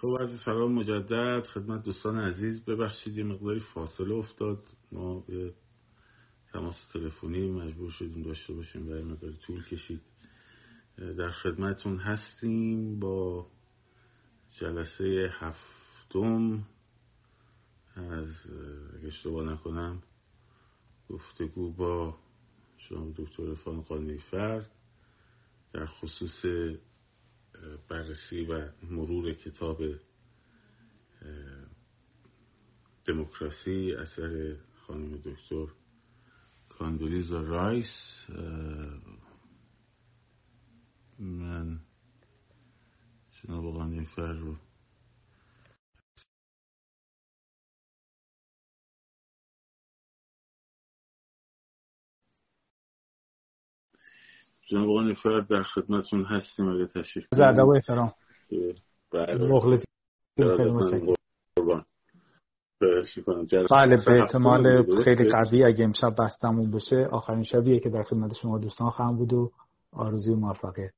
خب از سلام مجدد. خدمت دوستان عزیز ببخشید یه مقداری فاصله افتاد. ما یه تماس تلفنی مجبور شدیم داشته باشیم و مقداری طول کشید. در خدمتون هستیم با جلسه هفتم. از اگه اشتباه نکنم گفتگو با شما دکتر فان قانیفر. در خصوص بررسی و مرور کتاب دموکراسی اثر خانم دکتر کاندولیزا رایس. من جناب قانیفر رو جناب آقای فرد در خدمتون هستیم اگه تشریف زرده و احترام. بله. مخلص بله به احتمال خیلی قوی اگه امشب بستمون بشه آخرین شبیه که در خدمت شما دوستان خواهم بود و آرزوی موفقیت.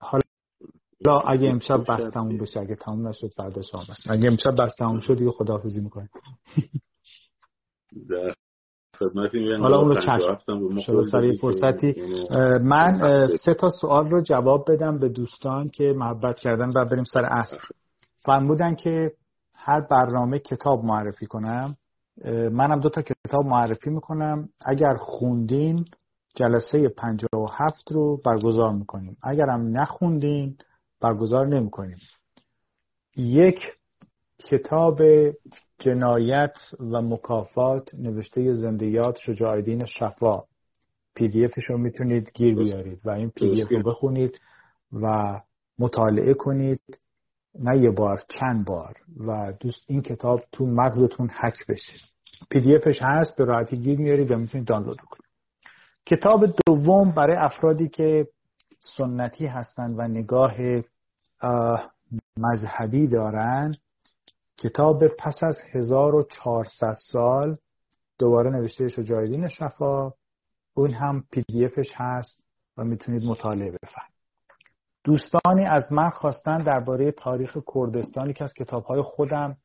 حالا اگه امشب بستمون بشه اگه تموم نشد فردا شما بست اگه امشب بستمون شد دیگه خداحافظی می‌کنیم. حالا اون رو چشم سر فرصتی. من سه تا سوال رو جواب بدم به دوستان که محبت کردن و بریم سر اصل فرمودن که هر برنامه کتاب معرفی کنم. منم دو تا کتاب معرفی می‌کنم. اگر خوندین جلسه 57 رو برگزار می‌کنیم. اگرم نخوندین برگزار نمی‌کنیم. یک کتاب جنایت و مکافات نوشته زنده‌یاد شجاعدین شفا. PDF ش رو می‌تونید گیر بیارید و این PDF رو بخونید و مطالعه کنید. نه یه بار چند بار. و دوست این کتاب تو مغزتون حک بشه. PDF ش هست به راحتی گیر میارید و می‌تونید دانلود کنید کتاب دوم برای افرادی که سنتی هستند و نگاه مذهبی دارن کتاب پس از 1400 سال دوباره نوشته شجاعدین شفا. اون هم پی دی افش هست و می‌تونید مطالعه بفرمایید. دوستانی از من خواستن درباره تاریخ کردستان که از کتابهای خودم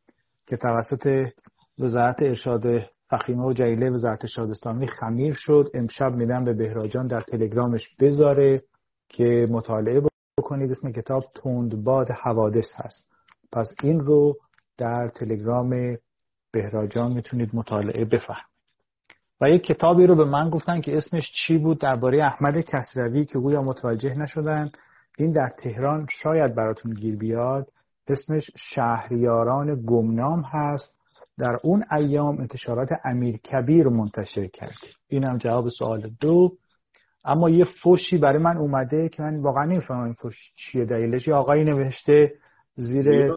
که توسط وزارت ارشاد فخیمه و جلیله وزارت ارشاد اسلامی خمیر شد امشب میدم به بهراجان در تلگرامش بذاره که مطالعه بکنید. اسم کتاب تندباد حوادث هست. پس این رو در تلگرام بهراجان می‌تونید مطالعه بفهمید و یک کتابی رو به من گفتن که اسمش چی بود درباره احمد کسروی که گویا متوجه نشدن. این در تهران شاید براتون گیر بیاد. اسمش شهریاران گمنام هست. در اون ایام انتشارات امیر کبیر منتشر کرد اینم جواب سوال دو. اما یه فوشی برای من اومده که من واقعا نمی‌فهمم این فوش چیه. دلیلش یه آقایی نوشته زیر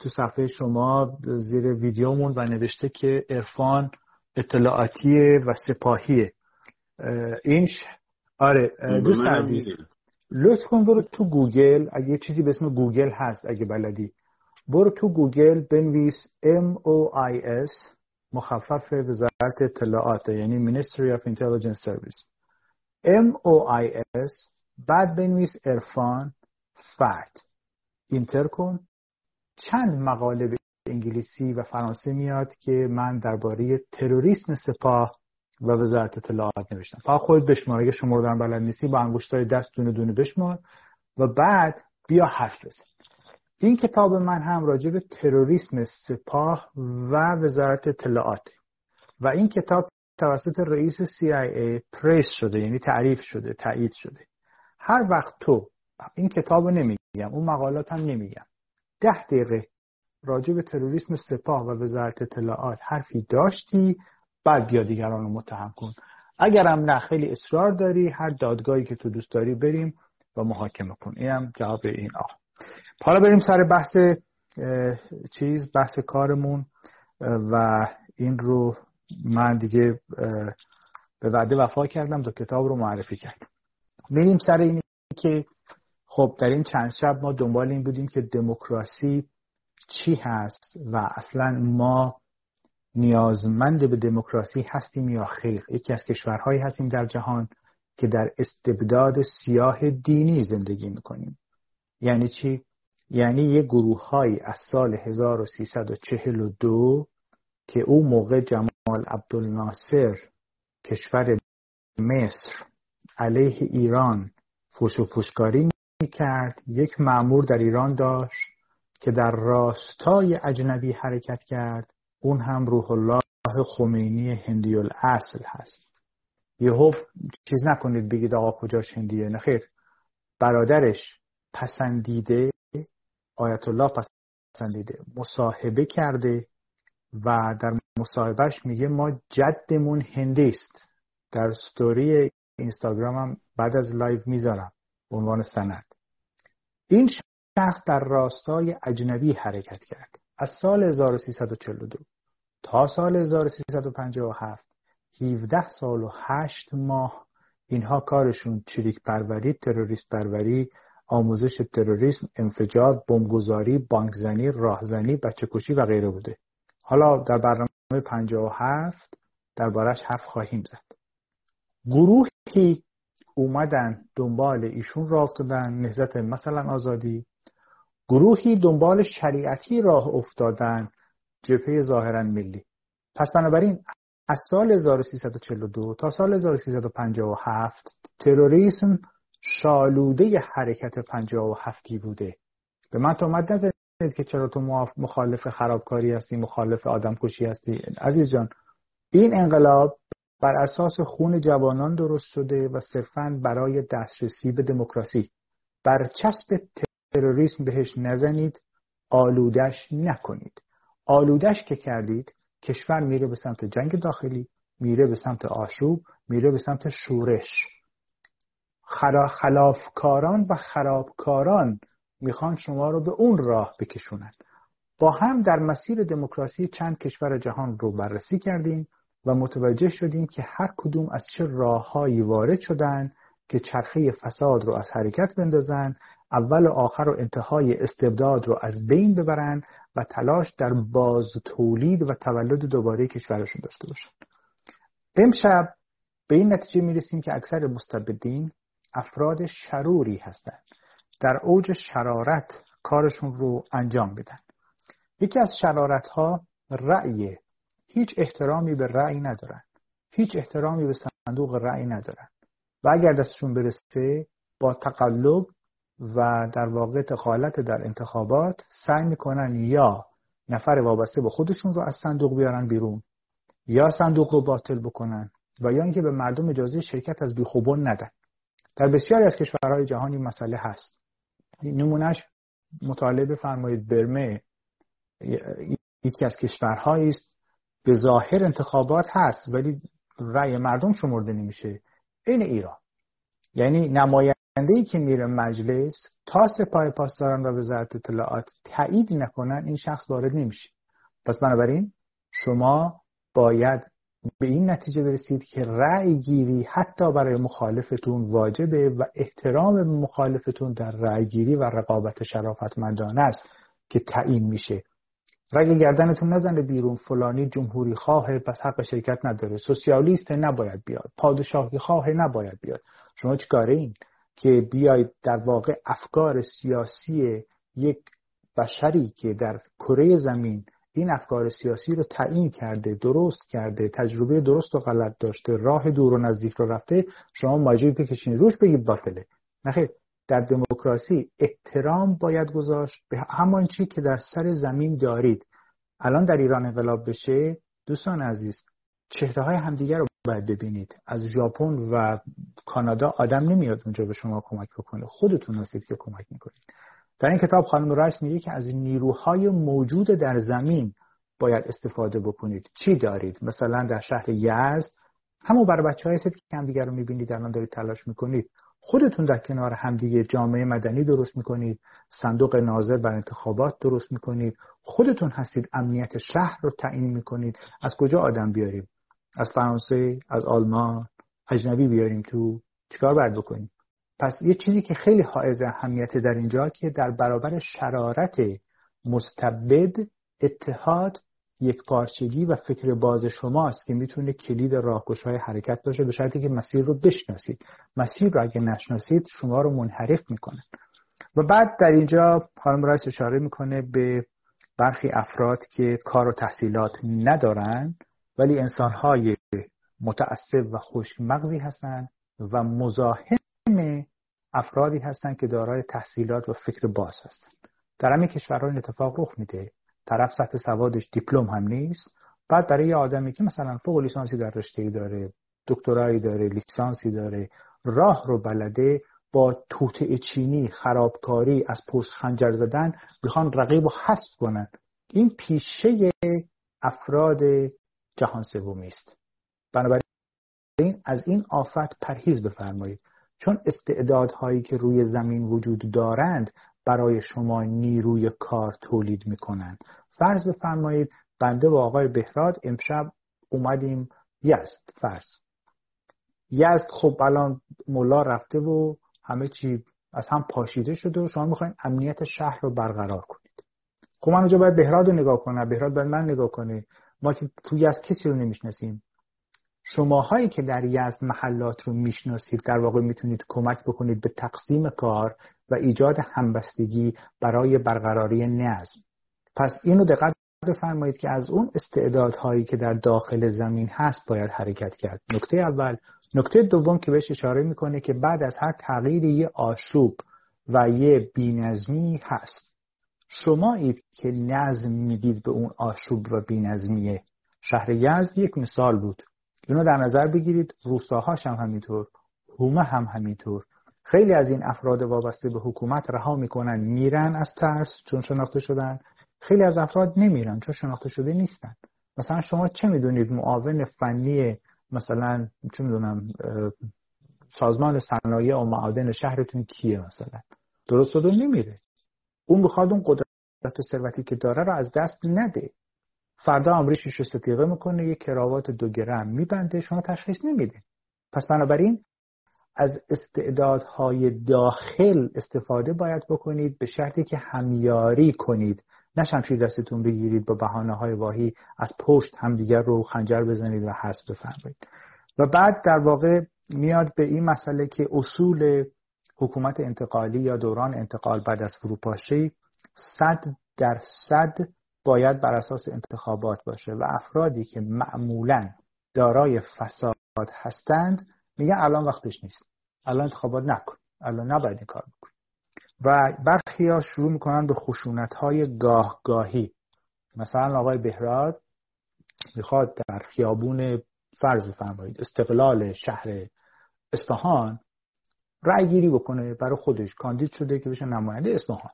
تو صفحه شما زیر ویدیومون و نوشته که عرفان اطلاعاتیه و سپاهیه. این آره دوست عزیز لطف کن برو تو گوگل اگه یه چیزی به اسم گوگل هست اگه بلدی. برو تو گوگل بنویس MOIS مخفف وزارت اطلاعات یعنی Ministry of Intelligence Service. MOIS بعد بنویس ارفان فرد اینتر کن. چند مقاله به انگلیسی و فرانسه میاد که من درباره تروریسم سپاه و وزارت اطلاعات نوشتم. فقط خود بشمار. اگه شمردن بلد نیستی با انگشتای دست دونه دونه بشمار و بعد بیا حرف بزن. این کتاب من هم راجع به تروریسم سپاه و وزارت اطلاعات. و این کتاب توسط رئیس CIA پریس شده یعنی تعریف شده تایید شده. هر وقت تو این کتاب رو نمیگم اون مقالات هم نمیگم. ده دقیقه راجع به تروریسم سپاه و وزارت اطلاعات حرفی داشتی بعد بیا دیگران رو متهم کن. اگرم نه خیلی اصرار داری هر دادگاهی که تو دوست داری بریم و محاکمه کن. اینم جواب این آه حالا بریم سر بحث چیز بحث کارمون و این رو من دیگه به وعده وفا کردم دو کتاب رو معرفی کردم. بریم سر اینی که خب در این چند شب ما دنبال این بودیم که دموکراسی چی هست و اصلا ما نیازمند به دموکراسی هستیم یا خیر یکی از کشورهایی هستیم در جهان که در استبداد سیاه دینی زندگی می‌کنیم یعنی چی؟ یعنی یه گروه از سال 1342 که او موقع جمال عبدالناصر کشور مصر علیه ایران فوش و فوشکاری کرد یک معمور در ایران داشت که در راستای اجنبی حرکت کرد. اون هم روح الله خمینی هندی الاصل هست. یهو چیز نکنید بگید آقا کجاش هندیه. نخیر برادرش پسندیده آیت الله پسندیده مصاحبه کرده و در مصاحبه‌ش میگه ما جدمون هندی است در ستوری اینستاگرامم بعد از لایو می‌ذارم. عنوان سند. این شخص در راستای اجنبی حرکت کرد. از سال 1342 تا سال 1357 17 سال و 8 ماه اینها کارشون چریک پروری تروریست پروری آموزش تروریسم انفجار بمبگذاری بانکزنی راهزنی بچه کشی و غیره بوده. حالا در برنامه 57 دربارش حرف خواهیم زد. گروهی اومدن دنبال ایشون راه افتادن نهزت مثلا آزادی. گروهی دنبال شریعتی راه افتادن جبهه ظاهرا ملی. پس بنابراین از سال 1342 تا سال 1357 تروریسم شالوده حرکت 57 بوده. به من تو نزدید که چرا تو مخالف خرابکاری هستی مخالف آدم کشی هستی. عزیز جان این انقلاب بر اساس خون جوانان درست شده و صرفا برای دسترسی به دموکراسی. بر چسب تروریسم بهش نزنید آلودش نکنید. آلودش که کردید کشور میره به سمت جنگ داخلی میره به سمت آشوب میره به سمت شورش. خلافکاران و خرابکاران می‌خوان شما رو به اون راه بکشونن. با هم در مسیر دموکراسی چند کشور جهان رو بررسی کردیم. و متوجه شدیم که هر کدوم از چه راههایی وارد شدن که چرخه فساد رو از حرکت بندازن اول و آخر و انتهای استبداد رو از بین ببرن و تلاش در باز تولید و تولد دوباره کشورشون داشته باشن. امشب به این نتیجه می‌رسیم که اکثر مستبدین افراد شروری هستند. در اوج شرارت کارشون رو انجام بدن. یکی از شرارت ها رأی هیچ احترامی به رأی ندارن. هیچ احترامی به صندوق رأی ندارن. و اگر دستشون برسه با تقلب و در واقع دخالت در انتخابات سعی می‌کنن یا نفر وابسته به خودشون رو از صندوق بیارن بیرون یا صندوق رو باطل بکنن و یا اینکه به مردم اجازه شرکت از بیخوبون ندن. در بسیاری از کشورهای جهانی مسئله هست. نمونهش مطالعه بفرمایید برمه یکی از کشورهایی است به ظاهر انتخابات هست ولی رأی مردم شمرده نمیشه. این ایران. یعنی نماینده ای که میره مجلس تا سپاه پاسداران و وزارت اطلاعات تایید نکنن این شخص وارد نمیشه. پس بنابراین شما باید به این نتیجه برسید که رأی گیری حتی برای مخالفتون واجبه و احترام مخالفتون در رأی گیری و رقابت شرافتمندانه است که تعیین میشه. رگ گردنتون نزنه بیرون فلانی جمهوری خواه پس حق شرکت نداره. سوسیالیست نباید بیاد. پادشاهی خواه نباید بیاد. شما چیکاره این که بیاید در واقع افکار سیاسی یک بشری که در کره زمین این افکار سیاسی رو تعیین کرده درست کرده تجربه درست و غلط داشته راه دور و نزدیک رو رفته شما ماجی بکشین. روش بگید باطله. نخیر در دموکراسی احترام باید گذاشت به همان چی که در سر زمین دارید. الان در ایران انقلاب بشه دوستان عزیز چهره های همدیگر رو باید ببینید. از ژاپن و کانادا آدم نمیاد اونجا به شما کمک بکنه. خودتون هستید که کمک می‌کنید. در این کتاب خانم رایس میگه که از نیروهای موجود در زمین باید استفاده بکنید. چی دارید؟ مثلا در شهر یزد همون برای بچه هستید که همدیگر رو می‌بینید الان دارید تلاش می‌کنید. خودتون در کنار همدیگه جامعه مدنی درست می‌کنید صندوق ناظر بر انتخابات درست می‌کنید. خودتون هستید امنیت شهر رو تعیین می‌کنید. از کجا آدم بیاریم؟ از فرانسه از آلمان اجنبی بیاریم تو؟ چیکار باید بکنیم؟ پس یه چیزی که خیلی حائز اهمیت در اینجا که در برابر شرارت مستبد اتحاد یک پارچگی و فکر باز شماست که می‌تونه کلید راهگشای های حرکت باشه به شرطی که مسیر رو بشناسید. مسیر رو اگه نشناسید شما رو منحرف می‌کنه. و بعد در اینجا خانم رایس اشاره می‌کنه به برخی افراد که کار و تحصیلات ندارن ولی انسانهای متعصب و خوش مغزی هستند و مزاحم افرادی هستند که دارای تحصیلات و فکر باز هستند در همین کشورها این اتفاق رخ میده. طرف سطح سوادش دیپلم هم نیست. بعد برای یه آدمی که مثلا فوق لیسانسی در رشته داره دکترایی داره لیسانسی داره راه رو بلده با توطعه چینی خرابکاری از پشت خنجر زدن می‌خوان رقیب و حذف کنن. این پیشه افراد جهان سومی است. بنابراین از این آفت پرهیز بفرمایید. چون استعدادهایی که روی زمین وجود دارند برای شما نیروی کار تولید می‌کنند فرض بفرمایید بنده و آقای بهراد امشب اومدیم یزد. فرض. یزد خب الان ملا رفته و همه چی از هم پاشیده شده و شما می‌خواین امنیت شهر رو برقرار کنید. خب من اونجا باید بهراد رو نگاه کنم. بهراد باید من نگاه کنه. ما که تو یزد کسی رو نمی‌شناسیم. شماهایی که در یزد محلات رو می‌شناسید در واقع می‌تونید کمک بکنید به تقسیم کار و ایجاد همبستگی برای برقراری نظم. پس اینو دقت بفرمایید که از اون استعدادهایی که در داخل زمین هست باید حرکت کرد. نکته اول. نکته دوم که بهش اشاره می‌کنه که بعد از هر تغییری یه آشوب و یه بینظمی هست. شمایید که نظم می‌دید به اون آشوب و بینظمیه شهر یزد یک مثال بود. اینو در نظر بگیرید. روستاهاش هم همینطور. هومه هم همینطور. خیلی از این افراد وابسته به حکومت رها می‌کنن میرن از ترس چون شناخته شدن. خیلی از افراد نمیرن چون شناخته شده نیستن. مثلا شما چه می‌دونید معاون فنی مثلا چه می‌دونم سازمان صنایع و معادن شهرتون کیه مثلا؟ درست رو نمیره. اون می‌خواد اون قدرت و ثروتی که داره رو از دست نده. فردا امریشش رو ستیقه می‌کنه یه کراوات دو گرم میبنده شما تشخیص نمیده. پس بنابراین از استعدادهای داخل استفاده باید بکنید به شرطی که همیاری کنید. نه شمشیر دستتون بگیرید با بحانه های واهی از پشت همدیگر رو خنجر بزنید و حس بفرمایید. و بعد در واقع میاد به این مسئله که اصول حکومت انتقالی یا دوران انتقال بعد از فروپاشی صد در صد باید بر اساس انتخابات باشه و افرادی که معمولا دارای فساد هستند میگن الان وقتش نیست. الان انتخابات نکن. الان نباید این کار بکن و برخی ها شروع می‌کنن به خشونت های گاهگاهی. مثلا آقای بهراد می‌خواد در خیابون فرض بفرمایید استقلال شهر اصفهان رأی گیری بکنه برای خودش. کاندید شده که بشه نماینده اصفهان.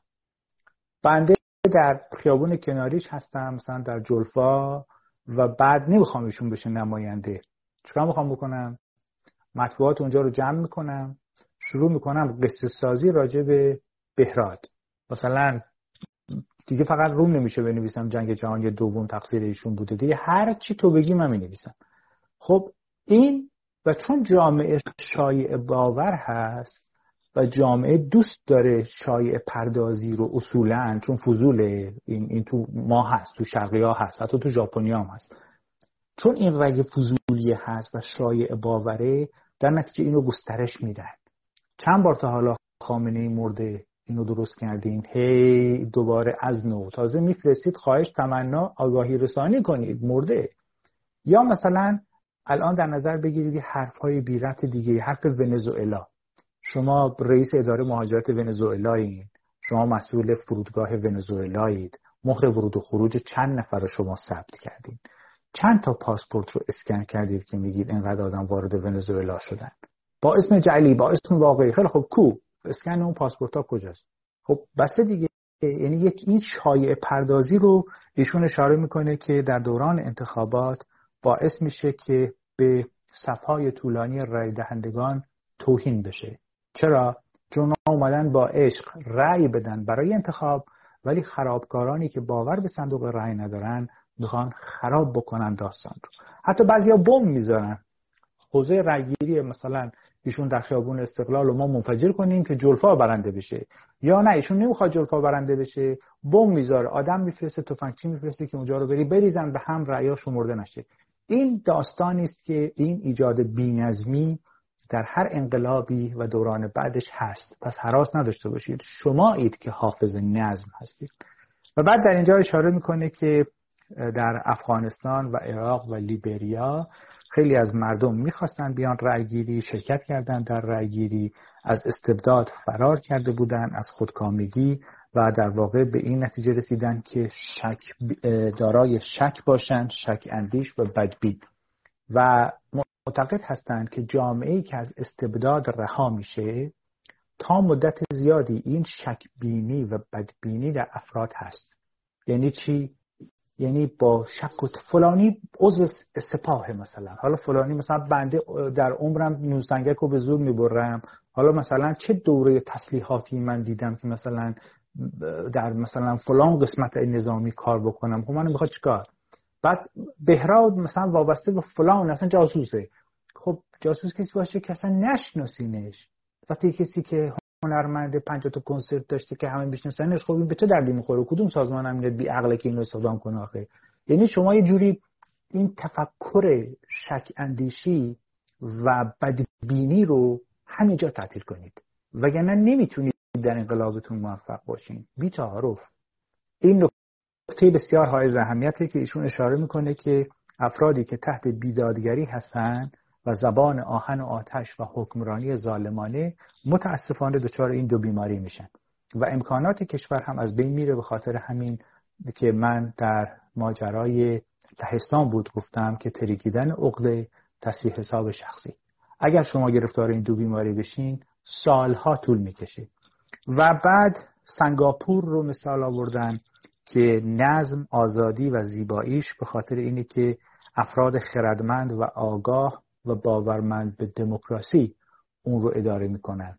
بنده در خیابون کناریش هستم مثلا در جلفا و بعد نمی‌خوام ایشون بشه نماینده. چیکار می‌خوام بکنم؟ مطبوعات اونجا رو جمع می‌کنم. شروع می‌کنم قصه سازی راجع به بهراد. مثلا دیگه فقط روم نمیشه بنویسم جنگ جهانی دوم تقصیر ایشون بوده. دیگه هر چی تو بگی من می‌نویسم. خب این و چون جامعه شایع باور هست و جامعه دوست داره شایع پردازی رو اصولا چون فضول این, این تو ما هست تو شرقی ها هست حتی تو ژاپنی هم هست. چون این رگ فضولی هست و شایع باوره در نتیجه اینو گسترش میدن. چند بار تا حالا خامنه ای مرده اینو درست کردین. هی دوباره از نو. تازه میفرستید خواهش تمنا آگاهی رسانی کنید. مرده. یا مثلا الان در نظر بگیرید حرف های بیرت دیگه حرف ونزوئلا. شما رئیس اداره مهاجرت ونزوئلایین. شما مسئول فرودگاه ونزوئلایید. مهر ورود و خروج چند نفر شما ثبت کردین. چند تا پاسپورت رو اسکن کردید که میگید اینقدر آدم وارد ونزوئلا شدن؟ با اسم جعلی با اسم واقعی. خیلی خب کو؟ اسکن اون پاسپورت ها کجاست؟ خب بسته دیگه. یعنی یک این شایع پردازی رو ایشون اشاره می‌کنه که در دوران انتخابات باعث میشه که به صفهای طولانی رای دهندگان توهین بشه. چرا؟ چون اومدن با عشق رأی بدن برای انتخاب ولی خرابکارانی که باور به صندوق رأی ندارن می‌خوان خراب بکنن داستان رو. حتی بعضیا بم می‌ذارن. حوزه رأیگیری مثلا ایشون در خیابون استقلال و ما منفجر کنیم که جلفا برنده بشه. یا نه ایشون نمی‌خواد جلفا برنده بشه. بم می‌ذاره. آدم میفرسته تفنگچی میفرسته که اونجا رو بری بریزن به هم رأیا شمرده نشه. این داستانی است که این ایجاد بینظمی در هر انقلابی و دوران بعدش هست. پس حراس نداشته باشید. شما اید که حافظ نظم هستید. و بعد در اینجا اشاره می‌کنه که در افغانستان و عراق و لیبریا. خیلی از مردم می‌خواستن بیان رأیگیری شرکت کردن در رأیگیری از استبداد فرار کرده بودن از خودکامگی و در واقع به این نتیجه رسیدن که شک دارای شک باشند شک اندیش و بدبین. و معتقد هستند که جامعه ای که از استبداد رها میشه تا مدت زیادی این شکبینی و بدبینی در افراد هست. یعنی چی؟ یعنی با شک و فلانی عضو سپاه مثلا. حالا فلانی مثلا بنده در عمرم نوسنگک رو به زور می‌برم. حالا مثلا چه دوره تسلیحاتی من دیدم که مثلا در مثلا فلان قسمت نظامی کار بکنم. خب من می‌خواد چیکار؟ بعد بهراد مثلا وابسته به فلان اصلا جاسوسه. خب جاسوس کسی باشه که اصلا نشناسینش. وقتی کسی که هنرمند 50 تا کنسرت داشته که همه میشناسنش خب این به چه دردی می‌خوره؟ کدوم سازمان میاد بی عقله که اینو استفاده کنه آخه؟ یعنی شما یه جوری این تفکر شک اندیشی و بدبینی رو همینجا تعطیل کنید. وگرنه نمی‌تونید در انقلابتون موفق باشین. بی تعارف این نکته بسیار های اهمیته که ایشون اشاره می‌کنه که افرادی که تحت بیدادگری هستند و زبان آهن و آتش و حکمرانی ظالمانه متاسفانه دچار این دو بیماری میشن. و امکانات کشور هم از بین میره به خاطر همین که من در ماجرای لهستان بود گفتم که تریکیدن عقده تصویح حساب شخصی. اگر شما گرفتار این دو بیماری بشین سالها طول می‌کشه. و بعد سنگاپور رو مثال آوردن که نظم آزادی و زیباییش به خاطر اینه که افراد خردمند و آگاه و باورمند به دموکراسی اون رو اداره می‌کنن.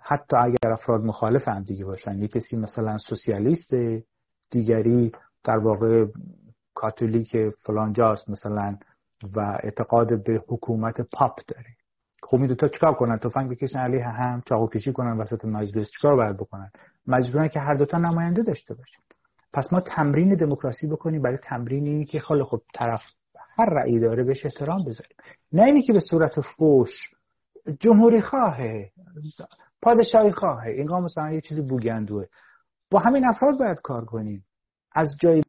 حتی اگر افراد مخالف هم دیگه باشن. یه کسی مثلا سوسیالیست دیگری در واقع کاتولیک فلانجاست مثلا و اعتقاد به حکومت پاپ داره. خب این دوتا چیکار کنن؟ تفنگ بکشن علیه هم چاقو کشی کنن وسط مجلس. چیکار باید بکنن؟ مجبورن که هر دوتا نماینده داشته باشن. پس ما تمرین دموکراسی بکنیم برای تمرین اینی که خاله خب طرف هر رأی داره بهش احترام بذاریم نه اینی که به صورت فوش جمهوری خواهه پادشاهی خواهه. اینقا مثلا یه چیزی بوگندوه. با همین افراد باید کار کنیم. از جای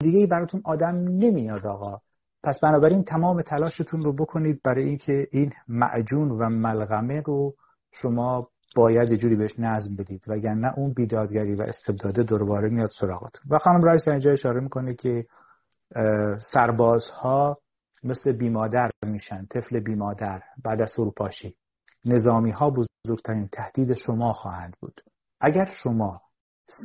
دیگه براتون آدم نمیاد آقا. پس بنابراین تمام تلاشتون رو بکنید برای اینکه این معجون و ملغمه رو شما باید یه جوری بهش نظم بدید. وگرنه اون بیدادگری و استبداده دوباره میاد سراغتون. و خانم رایس اینجا اشاره می‌کنه که سربازها مثل بیمادر میشن طفل بیمادر بعد از فروپاشی نظامی ها بزرگترین تهدید شما خواهند بود. اگر شما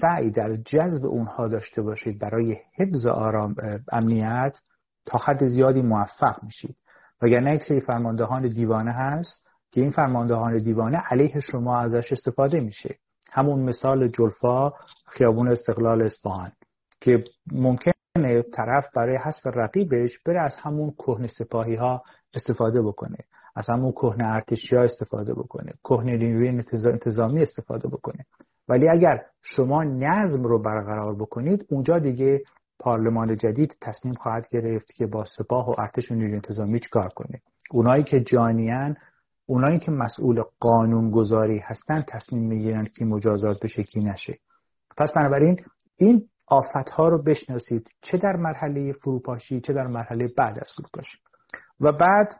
سعی در جذب اونها داشته باشید برای حفظ آرام امنیت تا حد زیادی موفق میشید. وگرنه یک سری فرماندهان دیوانه هست که این فرماندهان دیوانه علیه شما ازش استفاده میشه. همون مثال جلفا خیابون استقلال اصفهان که ممکن طرف برای حذف رقیبش بره از همون کهن سپاهی ها استفاده بکنه از همون کهن ارتشی ها استفاده بکنه کهن نیروی انتظامی استفاده بکنه. ولی اگر شما نظم رو برقرار بکنید اونجا دیگه پارلمان جدید تصمیم خواهد گرفت که با سپاه و ارتش و نیروی انتظامی چیکار کنه. اونایی که جانیان اونایی که مسئول قانون گذاری هستن تصمیم می‌گیرن که مجازات بشه کی نشه. پس بنابراین این آفت ها رو بشناسید چه در مرحله فروپاشی چه در مرحله بعد از فروپاشی. و بعد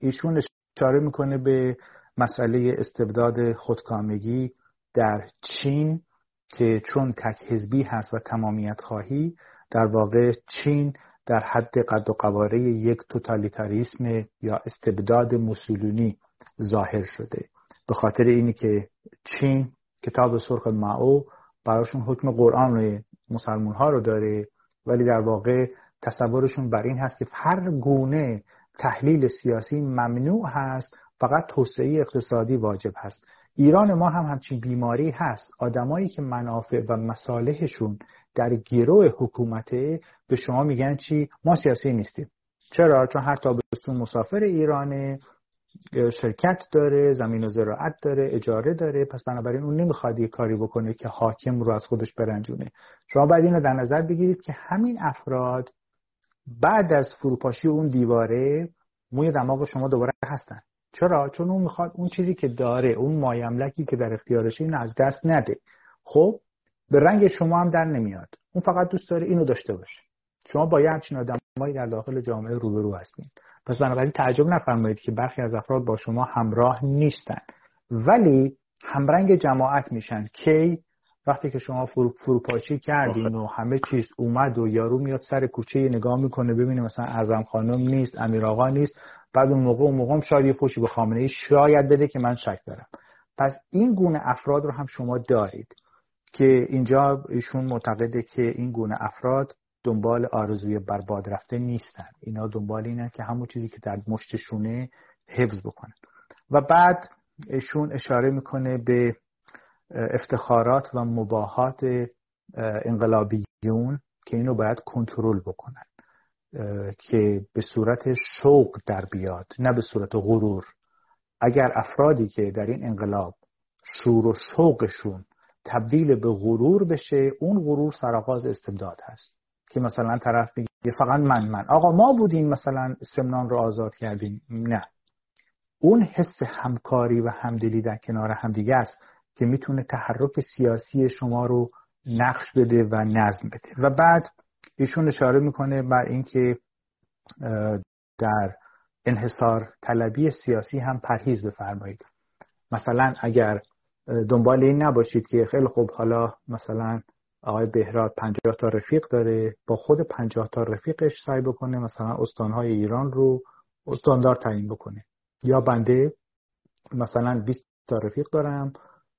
ایشون اشاره می‌کنه به مسئله استبداد خودکامگی در چین که چون تک حزبی هست و تمامیت خواهی در واقع چین در حد قد و قواره یک توتالیتاریسم یا استبداد موسولونی ظاهر شده. به خاطر اینی که چین کتاب سرخ معو براشون حکم قرآن مسلمون ها رو داره ولی در واقع تصورشون بر این هست که هر گونه تحلیل سیاسی ممنوع هست فقط توسعه اقتصادی واجب هست. ایران ما هم همچین بیماری هست. آدمایی که منافع و مصالحشون در گروه حکومته به شما میگن چی؟ ما سیاسی نیستیم. چرا؟ چون هر تابستون مسافر ایرانه. شرکت داره زمین و زراعت داره اجاره داره. پس بنابراین اون نمی‌خواد یه کاری بکنه که حاکم رو از خودش برنجونه. شما باید این رو در نظر بگیرید که همین افراد بعد از فروپاشی اون دیواره موی دماغ شما دوباره هستن. چرا؟ چون اون می‌خواد اون چیزی که داره اون مایملکی که در اختیارشه این از دست نده. خب به رنگ شما هم در نمیاد. اون فقط دوست داره اینو داشته باشه. شما با یه همچین آدمایی در داخل جامعه روبرو هستین. پس بنابراین تعجب نفرمایید که برخی از افراد با شما همراه نیستن. ولی همرنگ جماعت میشن. کی؟ وقتی که شما فرو فروپاشی کردین و همه چیز اومد و یارو میاد سر کوچه نگاه می‌کنه ببینه مثلا اعظم خانم نیست امیر آقا نیست. بعد اون موقع اون موقع شاید یه فوشی به خامنه ای شاید بده که من شک دارم. پس این گونه افراد رو هم شما دارید که اینجا ایشون معتقده که این گونه افراد دنبال آرزوی برباد رفته نیستن. اینا دنبال اینن که همون چیزی که در مشتشونه حفظ بکنن. و بعد ایشون اشاره می‌کنه به افتخارات و مباهات انقلابیون که اینو باید کنترل بکنن که به صورت شوق در بیاد نه به صورت غرور. اگر افرادی که در این انقلاب شور و شوقشون تبدیل به غرور بشه اون غرور سرآغاز استبداد هست. که مثلا طرف میگه فقط من من. آقا ما بودیم مثلا سمنان رو آزاد کردیم نه. اون حس همکاری و همدلی در کنار همدیگه است که می‌تونه تحرک سیاسی شما رو نقش بده و نظم بده. و بعد ایشون اشاره می‌کنه بر اینکه در انحصار طلبی سیاسی هم پرهیز بفرمایید. مثلا اگر دنبال این نباشید که خیلی خوب حالا مثلا آقای بهراد پنجاه تا رفیق داره با خود پنجاه تا رفیقش سعی بکنه مثلا استانهای ایران رو استاندار تعیین بکنه. یا بنده مثلا 20 تا رفیق دارم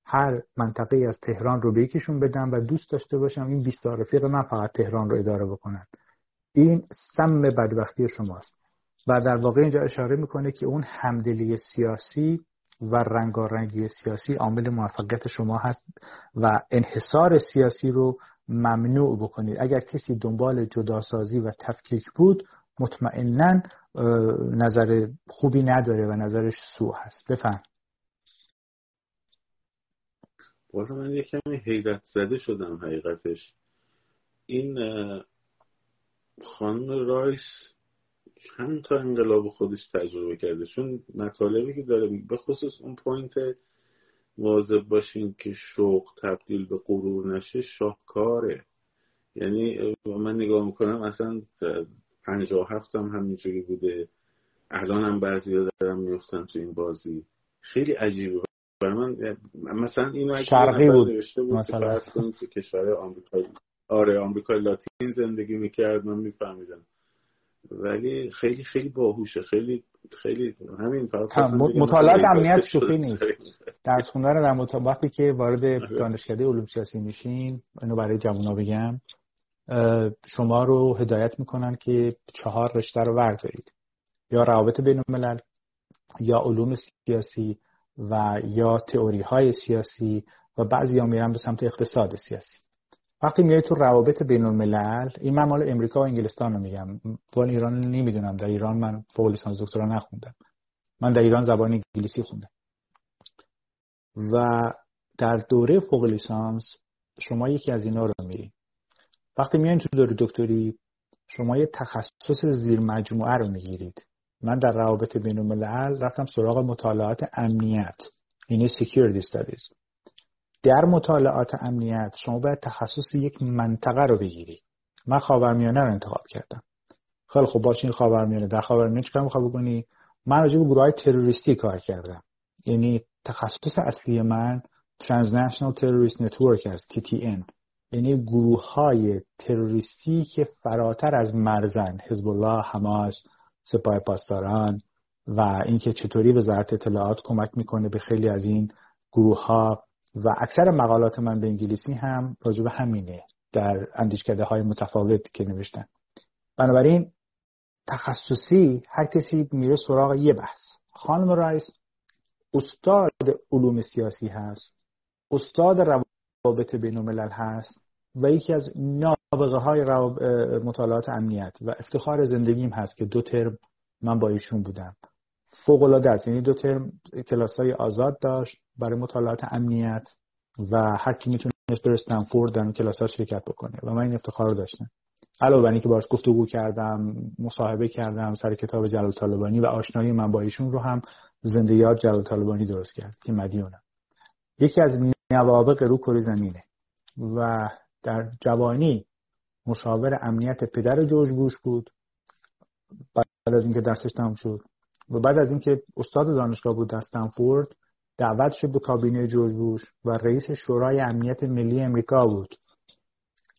هر منطقه از تهران رو به یکیشون بدم و دوست داشته باشم این 20 تا رفیق من فقط تهران رو اداره بکنن. این سم بدبختی شماست. و در واقع اینجا اشاره می‌کنه که اون همدلی سیاسی و رنگارنگی سیاسی عامل موفقیت شما هست و انحصار سیاسی رو ممنوع بکنید. اگر کسی دنبال جداسازی و تفکیک بود مطمئنا نظر خوبی نداره و نظرش سو هست. بفهم. والا من یه کمی حیرت زده شدم حقیقتش. این خانم رایس چند تا انقلاب خودش تجربه کرده. چون مطالبی که داره به خصوص اون point مواظب باشین که شوق تبدیل به غرور نشه شاهکاره. یعنی من نگاه می‌کنم اصلا پنجاه هفت هم همینجوری بوده. الان هم بعضی ها دارم میفتن تو این بازی. خیلی عجیبه. برای من مثلا اینو شرقی بود مثلا. که کشور آمریکا آره آمریکای لاتین زندگی می‌کرد من میفهمیدم. ولی خیلی خیلی باهوشه. خیلی خیلی همین مطالعات امنیت شوخی نیست. درس خوندن در وقتی که وارد. دانشکده علوم سیاسی میشین اینو برای جوونا بگم شما رو هدایت می‌کنن که چهار رشته رو وردارید یا روابط بین الملل یا علوم سیاسی و یا تئوری های سیاسی و بعضی ها میرن به سمت اقتصاد سیاسی. وقتی میای تو روابط بین الملل این من مال امریکا و انگلستان رو میگم. ولی ایران نمی‌دونم. در ایران من فوق لیسانس دکترا نخوندم. من در ایران زبان انگلیسی خوندم. و در دوره فوق لیسانس شما یکی از اینا رو میری وقتی میایین تو دوره دکتری شما یه تخصص زیر مجموعه رو می‌گیرید. من در روابط بین الملل رفتم سراغ مطالعات امنیت یعنی security studies. در مطالعات امنیت شما باید تخصص یک منطقه رو بگیری. من خاورمیانه رو انتخاب کردم. خیلی خوب باشین خاورمیانه. در خاورمیانه چیکار می‌خوای بکنی؟ من راجع به گروه تروریستی کار کردم. یعنی تخصص اصلی من Transnational Terrorist Network است TTN یعنی گروه های تروریستی که فراتر از مرزن حزب الله حماس سپاه پاسداران و اینکه چطوری وزارت اطلاعات کمک می‌کنه به خیلی از این گروه ها و اکثر مقالات من به انگلیسی هم راجع همینه در اندیشکده های متفاوت که نوشتن. بنابراین تخصصی هر کسی میره سراغ یه بحث. خانم رایس استاد علوم سیاسی هست استاد روابط بین الملل هست و یکی از نابغه های مطالعات امنیت و افتخار زندگیم هست که دو ترم من با ایشون بودم. فوق العاده است. یعنی دو ترم کلاس های آزاد داشت برای مطالعات امنیت و هر کی می‌تونه بره استنفورد در کلاس ها شرکت بکنه و من این افتخار رو داشتم. علاوه بر اینکه باش گفتگو کردم مصاحبه کردم سر کتاب جلال طالبانی و آشنایی من با ایشون رو هم زنده یاد جلال طالبانی درست کرد که مدیونم. یکی از نوابق رو کره زمینه و در جوانی مشاور امنیت پدر جورج بوش بود. بعد از اینکه درسش تمام شد و بعد از اینکه استاد دانشگاه بود در استنفورد دعوت شد به کابینه جورج بوش و رئیس شورای امنیت ملی امریکا بود.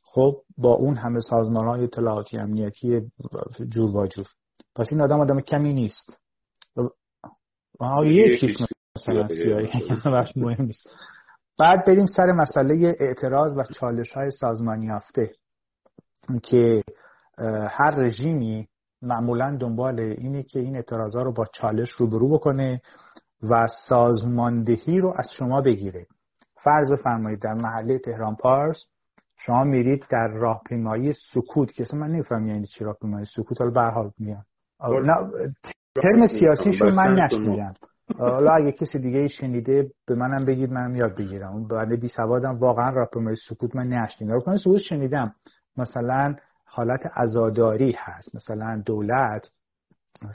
خب با اون همه سازمان های اطلاعاتی امنیتی جور و جور. پس این آدم آدم کمی نیست. مثلا سیایی مهم نیست. بعد بریم سر مسئله اعتراض و چالش های سازمانی یافته که هر رژیمی معمولا دنبال اینه که این اعتراض ها رو با چالش روبرو بکنه و سازماندهی رو از شما بگیره. فرض بفرمایید در محله تهران پارس شما میرید در راهپیمایی سکوت که من نمیفهم یعنی چی راهپیمایی سکوت حالا به حال میگم. ترم سیاسیشو من نشنیدم. حالا اگه کسی دیگه شنیده به منم بگید منم یاد بگیرم. بعد بی سوادم واقعا راهپیمایی سکوت من نشنیدم. راهپیمایی سکوت شنیدم. مثلا حالت عزاداری هست. مثلا دولت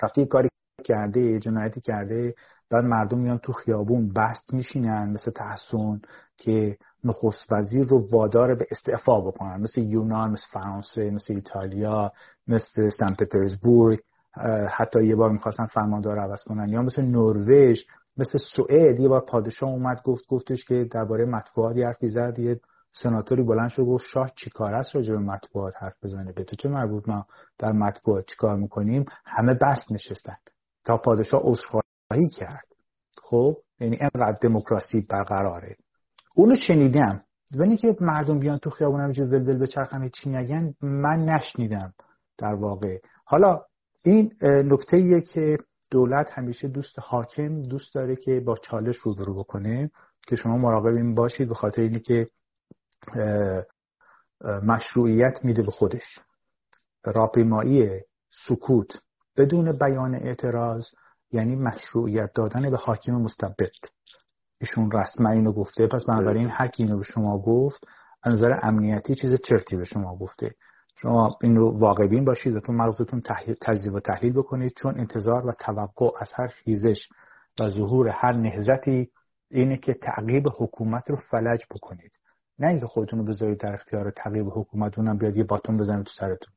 رفتی کاری کرده جنایتی کرده بعد مردم میان تو خیابون بست میشینن مثل تحسون که نخست وزیر رو وادار به استعفا بکنن. مثل یونان مثل فرانسه مثل ایتالیا مثل سن پترزبورگ حتی یه بار می‌خواستن فرماندار عوض کنن. یا مثل نروژ مثل سوئد. یه بار پادشاه اومد گفت گفتش که درباره مطبوعات حرفی زد یه سناتوری بلند شد گفت شاه چیکار است راجع به مطبوعات حرف بزنه؟ به تو چه مربوط؟ ما در مطبوعات چیکار می‌کنیم؟ همه بست نشستن. تا پادشاه عذرخواهی کرد. خب؟ یعنی اینقدر دموکراسی برقراره. اونو شنیدم. ولی که مردم بیان تو خیابون همینجور ولول بچرخن چی نگن من نشنیدم در واقع. حالا این نکته ایه که دولت همیشه دوست حاکم دوست داره که با چالش روبرو بکنه که شما مراقب این باشید به خاطر اینه مشروعیت میده به خودش. راپیمایی سکوت بدون بیان اعتراض یعنی مشروعیت دادن به حاکم مستبد. ایشون رسما اینو گفته پس بنابراین هر کی اینو به شما گفت از نظر امنیتی چیز چرتی به شما گفته. شما این رو واقعبین باشید و تو مغزتون تجزیه و تحلیل بکنید چون انتظار و توقع از هر خیزش و ظهور هر نهزتی اینه که تعقیب حکومت رو فلج بکنید. نه اینکه خودتون رو بذارید در اختیار تعقیب حکومت اونم بیاد یه باتون بزنید تو سرتون.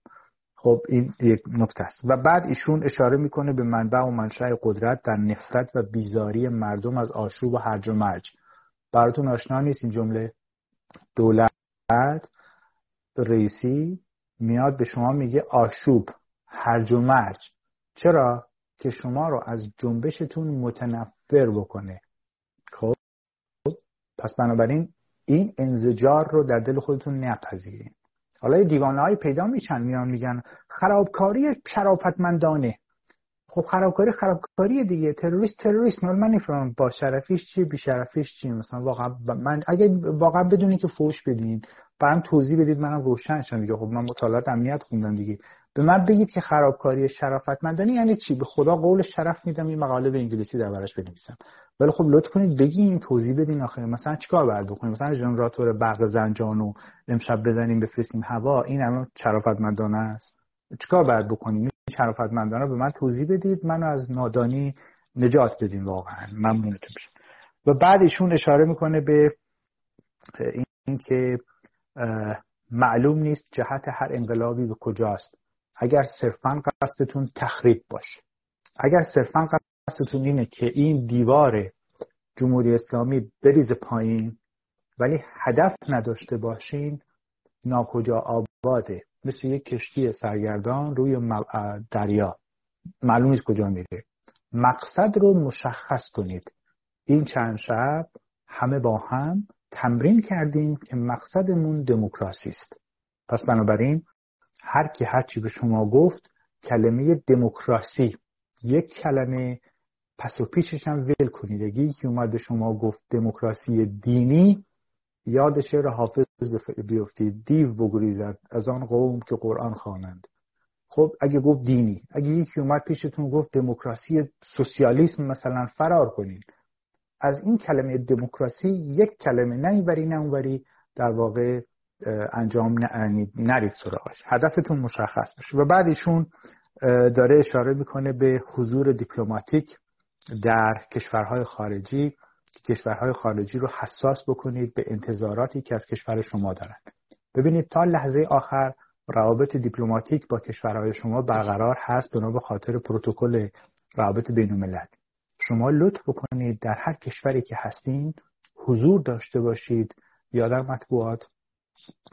خب این یک نکته است. و بعد ایشون اشاره می‌کنه به منبع و منشأ قدرت در نفرت و بیزاری مردم از آشوب و هرج و مرج. براتون آشنا نیست این جمله؟ دولت رئیسی میاد به شما میگه آشوب هرج و مرج. چرا؟ که شما رو از جنبشتون متنفر بکنه. خب پس بنابراین این انزجار رو در دل خودتون نپذیرین. حالا دیوانه های پیدا میشن میان میگن خرابکاری شرافتمندانه. خب خرابکاری خرابکاری دیگه. تروریست تروریست. من نمی‌فهمم با شرفیش چیه بی شرفیش چیه مثلا واقعا من اگه واقعا بدونی که فوش بدین. برام توضیح بدید منم روشن شم دیگه. خب من مطالعات امنیت خوندم دیگه. به من بگید که خرابکاری شرافتمندانه یعنی چی؟ به خدا قول شرف میدم این مقاله به انگلیسی در بنویسم. ولی خب لطف کنید بگین توضیح بدین آخه. مثلا چیکار باید بکنیم؟ مثلا ژنراتور برق زنجان و امشب بزنیم بفرستیم هوا این هم شرافتمندانه است. چیکار باید بکنیم؟ شرافتمندانه به من توضیح بدید منو از نادانی نجات بدین واقعا. ممنونتون میشم و بعد ایشون اشاره می‌کنه به اینکه معلوم نیست جهت هر انقلابی به کجاست. اگر صرفا قصدتون تخریب باشه. اگر صرفا قصدتون اینه که این دیوار جمهوری اسلامی بریز پایین ولی هدف نداشته باشین ناکجا آباده مثل یک کشتی سرگردان روی دریا. معلوم نیست کجا میره. مقصد رو مشخص کنید. این چند شب همه با هم تمرین کردیم که مقصدمون دموکراسی است. پس بنابراین هر کی هرچی به شما گفت کلمه دموکراسی یک کلمه پس و پیشش هم ول کنید. اگه یکی اومد به شما گفت دموکراسی دینی یاد شعر حافظ بیفتید. دیو بگریزد از آن قوم که قرآن خوانند. خب اگه گفت دینی اگه یکی اومد پیشتون گفت دموکراسی سوسیالیسم مثلا فرار کنید. از این کلمه دموکراسی یک کلمه نه اینوری در واقع انجام نرید سراغش. هدفتون مشخص بشه. و بعد ایشون داره اشاره می‌کنه به حضور دیپلماتیک در کشورهای خارجی. کشورهای خارجی رو حساس بکنید به انتظاراتی که از کشور شما دارند ببینید تا لحظه آخر روابط دیپلماتیک با کشورهای شما برقرار هست به خاطر پروتکل روابط بین الملل شما لطف بکنید در هر کشوری که هستین حضور داشته باشید یا در مطبوعات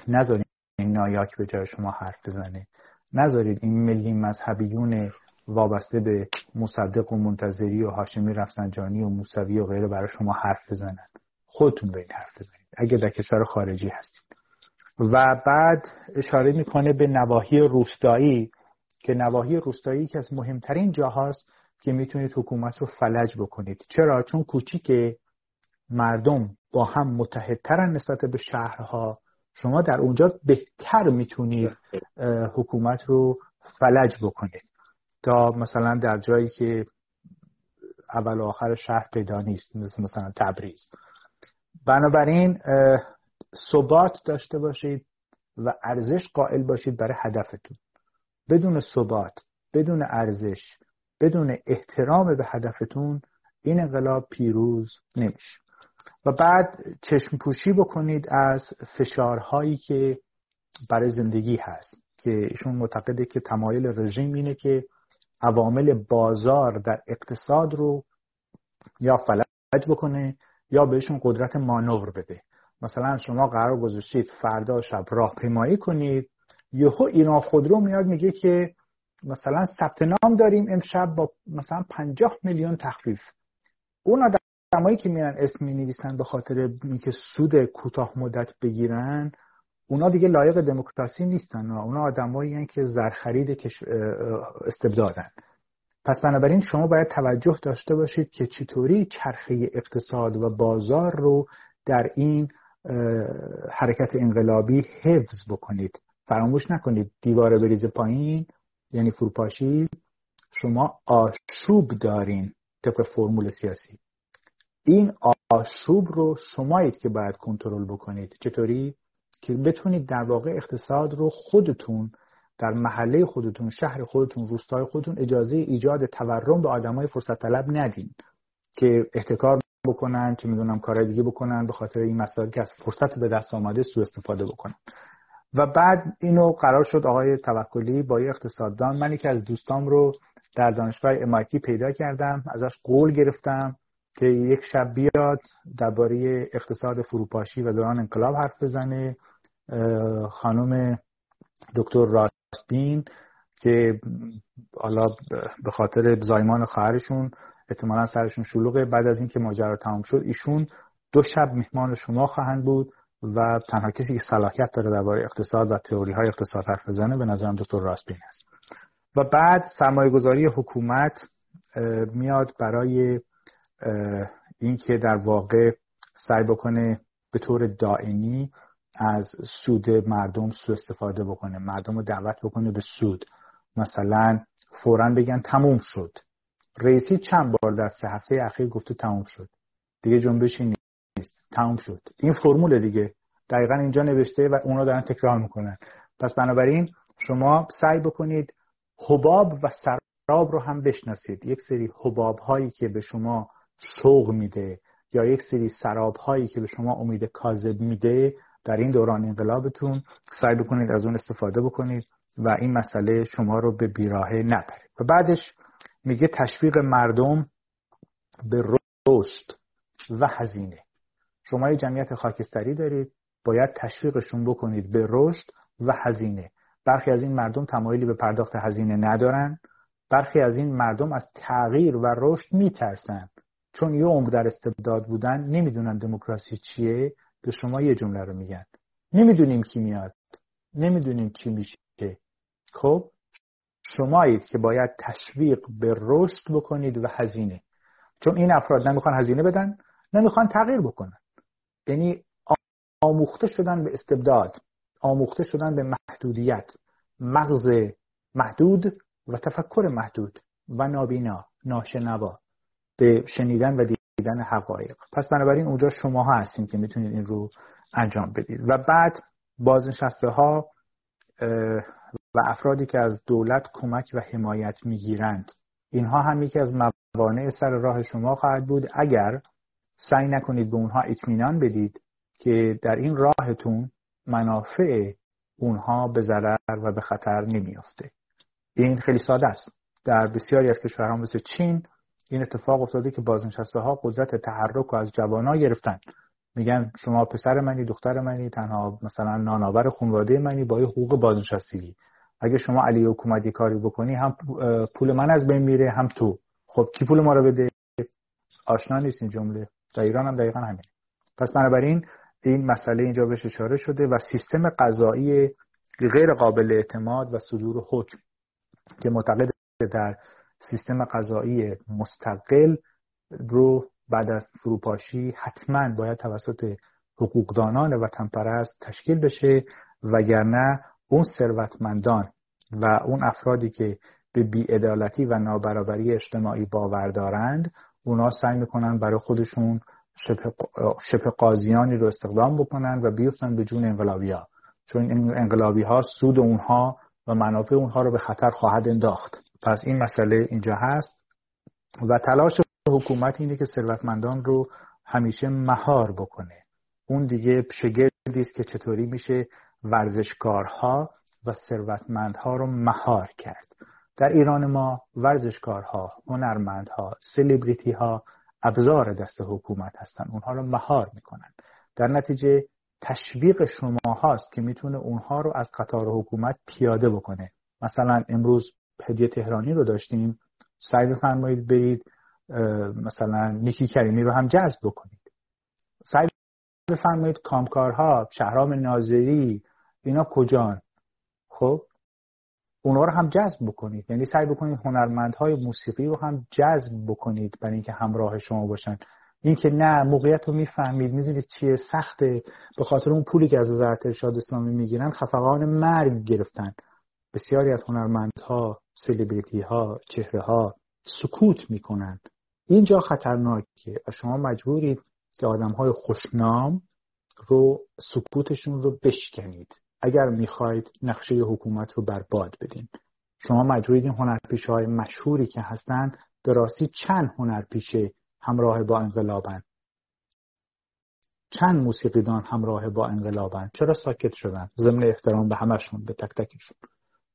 نذارید این نایاک به جای شما حرف بزنه. نذارید این ملی مذهبیون وابسته به مصدق و منتظری و هاشمی رفسنجانی و موسوی و غیره برای شما حرف بزنن. خودتون به این حرف بزنید اگه در کشور خارجی هستید و بعد اشاره می‌کنه به نواحی روستایی که نواحی روستایی که از مهمترین جاهاست که می‌تونید حکومت رو فلج بکنید. چرا؟ چون کوچیک مردم با هم متحدترن نسبت به شهرها. شما در اونجا بهتر می‌تونید حکومت رو فلج بکنید. تا مثلا در جایی که اول و آخر شهر پیدا نیست مثل مثلا تبریز. بنابراین ثبات داشته باشید و ارزش قائل باشید برای هدفتون. بدون ثبات بدون ارزش بدون احترام به هدفتون این انقلاب پیروز نمیشه. و بعد چشم پوشی بکنید از فشارهایی که برای زندگی هست که ایشون معتقده که تمایل رژیم اینه که عوامل بازار در اقتصاد رو یا فلج بکنه یا بهشون قدرت مانور بده. مثلا شما قرار گذاشتید فردا شب راهپیمایی کنید یهو ایران خودرو میاد میگه که مثلا ثبت نام داریم امشب با مثلا 50 میلیون تخفیف. اون آدمایی که میرن اسم می نویسن به خاطر اینکه سود کوتاه مدت بگیرن اونا دیگه لایق دموکراسی نیستن اونا آدمایی که زرخرید استبدادن. پس بنابراین شما باید توجه داشته باشید که چطوری چرخه اقتصاد و بازار رو در این حرکت انقلابی حفظ بکنید. فراموش نکنید دیواره بریز پایین یعنی فروپاشی شما آشوب دارین طبق فرمول سیاسی. این آشوب رو شمایید که باید کنترل بکنید. چطوری؟ که بتونید در واقع اقتصاد رو خودتون در محله خودتون شهر خودتون روستای خودتون اجازه ایجاد تورم به آدمای فرصت طلب ندین که احتکار بکنن که می‌دونم کارهای دیگه بکنن به خاطر این مسائل که از فرصت به دست آمده سوء استفاده بکنن. و بعد اینو قرار شد آقای توکلی با یه اقتصاددان من یکی از دوستام رو در دانشگاه MIT پیدا کردم ازش قول گرفتم که یک شب بیاد درباره اقتصاد فروپاشی و دوران انقلاب حرف بزنه خانم دکتر راستین که حالا به خاطر زایمان خواهرشون احتمالا سرشون شلوغه. بعد از اینکه ماجرا تمام شد ایشون دو شب مهمان شما خواهند بود. و تنها کسی که صلاحیت داره درباره اقتصاد و تئوری های اقتصاد حرف بزنه به نظرم دکتر راستین است. و بعد سرمایه گذاری حکومت میاد برای اینکه در واقع سعی بکنه به طور دائمی از سود مردم سو استفاده بکنه مردم رو دعوت بکنه به سود. مثلا فورا بگن تموم شد. رئیسی چند بار در سه هفته اخیر گفته تموم شد. دیگه جنبشی تموم شد. این فرمول دیگه. دقیقا اینجا نوشته و اونا دارن تکرار می‌کنن. پس بنابراین شما سعی بکنید حباب و سراب رو هم بشناسید. یک سری حباب هایی که به شما شوق میده یا یک سری سراب هایی که به شما امید کاذب میده در این دوران انقلابتون سعی بکنید از اون استفاده بکنید و این مسئله شما رو به بیراهه نبره. و بعدش میگه تشویق مردم به رشد و هزینه. شما یه جمعیت خاکستری دارید باید تشویقشون بکنید به رشد و هزینه. برخی از این مردم تمایلی به پرداخت هزینه ندارن. برخی از این مردم از تغییر و رشد میترسن. چون یه عمر در استبداد بودن نمی‌دونن دموکراسی چیه. به شما یه جمله رو میگن. نمی‌دونیم کی میاد. نمی‌دونیم چی میشه. خب شمایید که باید تشویق به رشد بکنید و هزینه. چون این افراد نمی‌خوان هزینه بدن نمی‌خوان تغییر بکنن. یعنی آموخته شدن به استبداد آموخته شدن به محدودیت مغز محدود و تفکر محدود و نابینا ناشنوا به شنیدن و دیدن حقایق. پس بنابراین اونجا شماها هستین که می‌تونید این رو انجام بدید. و بعد بازنشسته ها و افرادی که از دولت کمک و حمایت می‌گیرند اینها هم یکی از موانع سر راه شما خواهد بود. اگر سعی نکنید به اونها اطمینان بدید که در این راهتون منافع اونها به ضرر و به خطر نمیافته. این خیلی ساده است. در بسیاری از کشورها مثل چین این اتفاق افتاده که بازنشسته ها قدرت تحرک رو از جوانان گرفتن. میگن شما پسر منی دختر منی تنها مثلا نانآور خانواده منی با حقوق بازنشستگی. اگه شما علی حکومتی کاری بکنی هم پول من از بین میره هم تو. خب کی پول ما رو بده؟ آشنا نیست این جمله. در ایران هم دقیقا همین پس بنابراین این مسئله اینجا بهش اشاره شده و سیستم قضایی غیر قابل اعتماد و صدور حکم که معتقد در سیستم قضایی مستقل رو بعد از فروپاشی حتما باید توسط حقوقدانان وطن پرست تشکیل بشه وگرنه اون ثروتمندان و اون افرادی که به بیعدالتی و نابرابری اجتماعی باور دارند اونا سعی می‌کنن برای خودشون شبه قاضیانی رو استخدام بکنن و بیفتن به جون انقلابی ها چون این انقلابی ها سود اونها و منافع اونها رو به خطر خواهد انداخت. پس این مسئله اینجا هست و تلاش حکومت اینه که ثروتمندان رو همیشه مهار بکنه. اون دیگه شگردی است که چطوری میشه ورزشکارها و ثروتمندها رو مهار کرد. در ایران ما ورزشکارها هنرمندها سلبریتی ها ابزار دست حکومت هستن. اونها رو مهار می‌کنن. در نتیجه تشویق شما هاست که می‌تونه اونها رو از قطار حکومت پیاده بکنه. مثلا امروز هدیه تهرانی رو داشتیم. سعی بفرمایید برید مثلا نیکی کریمی رو هم جذب بکنید. سعی بفرمایید کامکارها شهرام ناظری اینا کجان؟ خب اونا رو هم جذب بکنید. یعنی سعی بکنید هنرمندهای موسیقی رو هم جذب بکنید برای اینکه همراه شما باشن. اینکه نه موقعیت رو می‌فهمید می‌دونید چیه سخته. به خاطر اون پولی که از وزارت ارشاد اسلامی می‌گیرن خفقان مرگ گرفتن. بسیاری از هنرمندها سلبریتی ها چهره ها سکوت می‌کنن. اینجا خطرناکه شما مجبورید که آدم های خوشنام رو سکوتشون رو بشکنید. اگر می‌خواید نقشه حکومت رو برباد بدین. شما مجبورید این هنرپیشه های مشهوری که هستن به راستی چند هنرپیشه همراه با انقلابن؟ چند موسیقیدان همراه با انقلابن؟ چرا ساکت شدن؟ ضمن احترام به همشون به تک تکشون.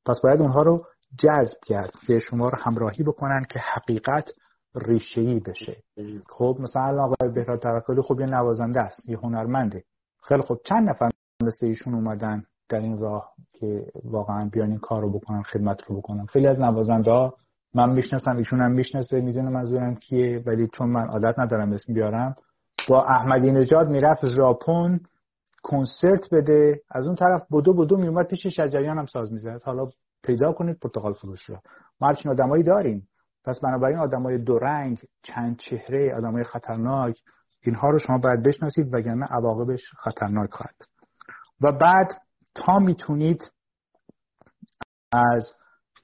پس باید اونها رو جذب کرد که شما رو همراهی بکنن که حقیقت ریشه‌ای بشه. خب مثلا آقای بهراد توکلی خب یه نوازنده است یه هنرمنده. خیلی خب چند نفر مثل ایشون اومدن؟ در این راه که واقعا بیان این کار رو بکنن خدمت رو بکنن. خیلی از نوازنده ها من می‌شناسم ایشون هم می‌شناسه می‌دونه منظورم کیه ولی چون من عادت ندارم اسم بیارم با احمدی نژاد می‌رفت ژاپن کنسرت بده. از اون طرف بدو بدو میومد پیش شجریان هم ساز می‌زد. حالا پیدا کنید پرتغال فروش رو. ما همچین آدمایی داریم. پس بنابراین آدمای دو رنگ چند چهره آدمای خطرناک اینها رو شما باید بشناسید وگرنه عواقبش خطرناک خواهد. و بعد تا می‌تونید از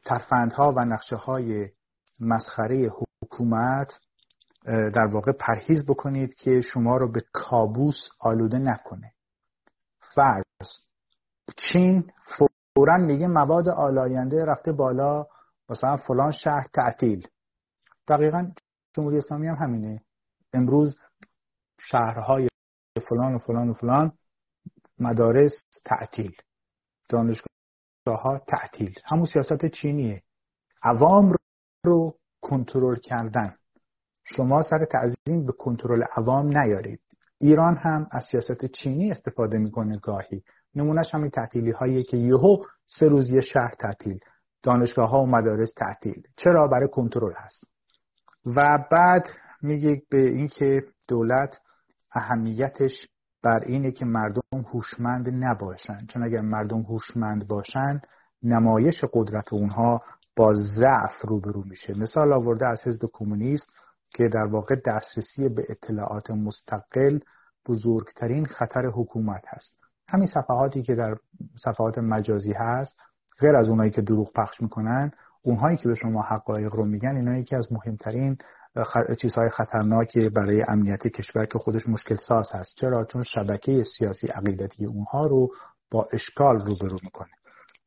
ترفندها و نقشه های مسخره حکومت در واقع پرهیز بکنید که شما رو به کابوس آلوده نکنه. فرض چین فورا میگه مواد آلاینده رفته بالا مثلا فلان شهر تعطیل. دقیقا جمهوری اسلامی هم همینه. امروز شهرهای فلان و فلان و فلان مدارس تعطیل دانشگاه ها تعطیل. همون سیاست چینیه. عوام رو کنترل کردن. شما سر تعظیم به کنترل عوام نیارید. ایران هم از سیاست چینی استفاده می‌کنه گاهی. نمونهش همین تعطیلی هایی که یهو سه روز یه شهر تعطیل دانشگاه ها و مدارس تعطیل. چرا؟ برای کنترل هست. و بعد میگه به اینکه دولت اهمیتش بر اینه که مردم هوشمند نباشن. چون اگر مردم هوشمند باشن نمایش قدرت اونها با ضعف روبرو میشه. مثال آورده از حزب کمونیست که در واقع دسترسی به اطلاعات مستقل بزرگترین خطر حکومت هست. همین صفحاتی که در صفحات مجازی هست غیر از اونایی که دروغ پخش می‌کنن اونهایی که به شما حقایق رو میگن اینا یکی از مهمترین چیزهای خطرناک برای امنیت کشور که خودش مشکل ساز هست. چرا؟ چون شبکه سیاسی عقیدتی اونها رو با اشکال روبرو می‌کنه.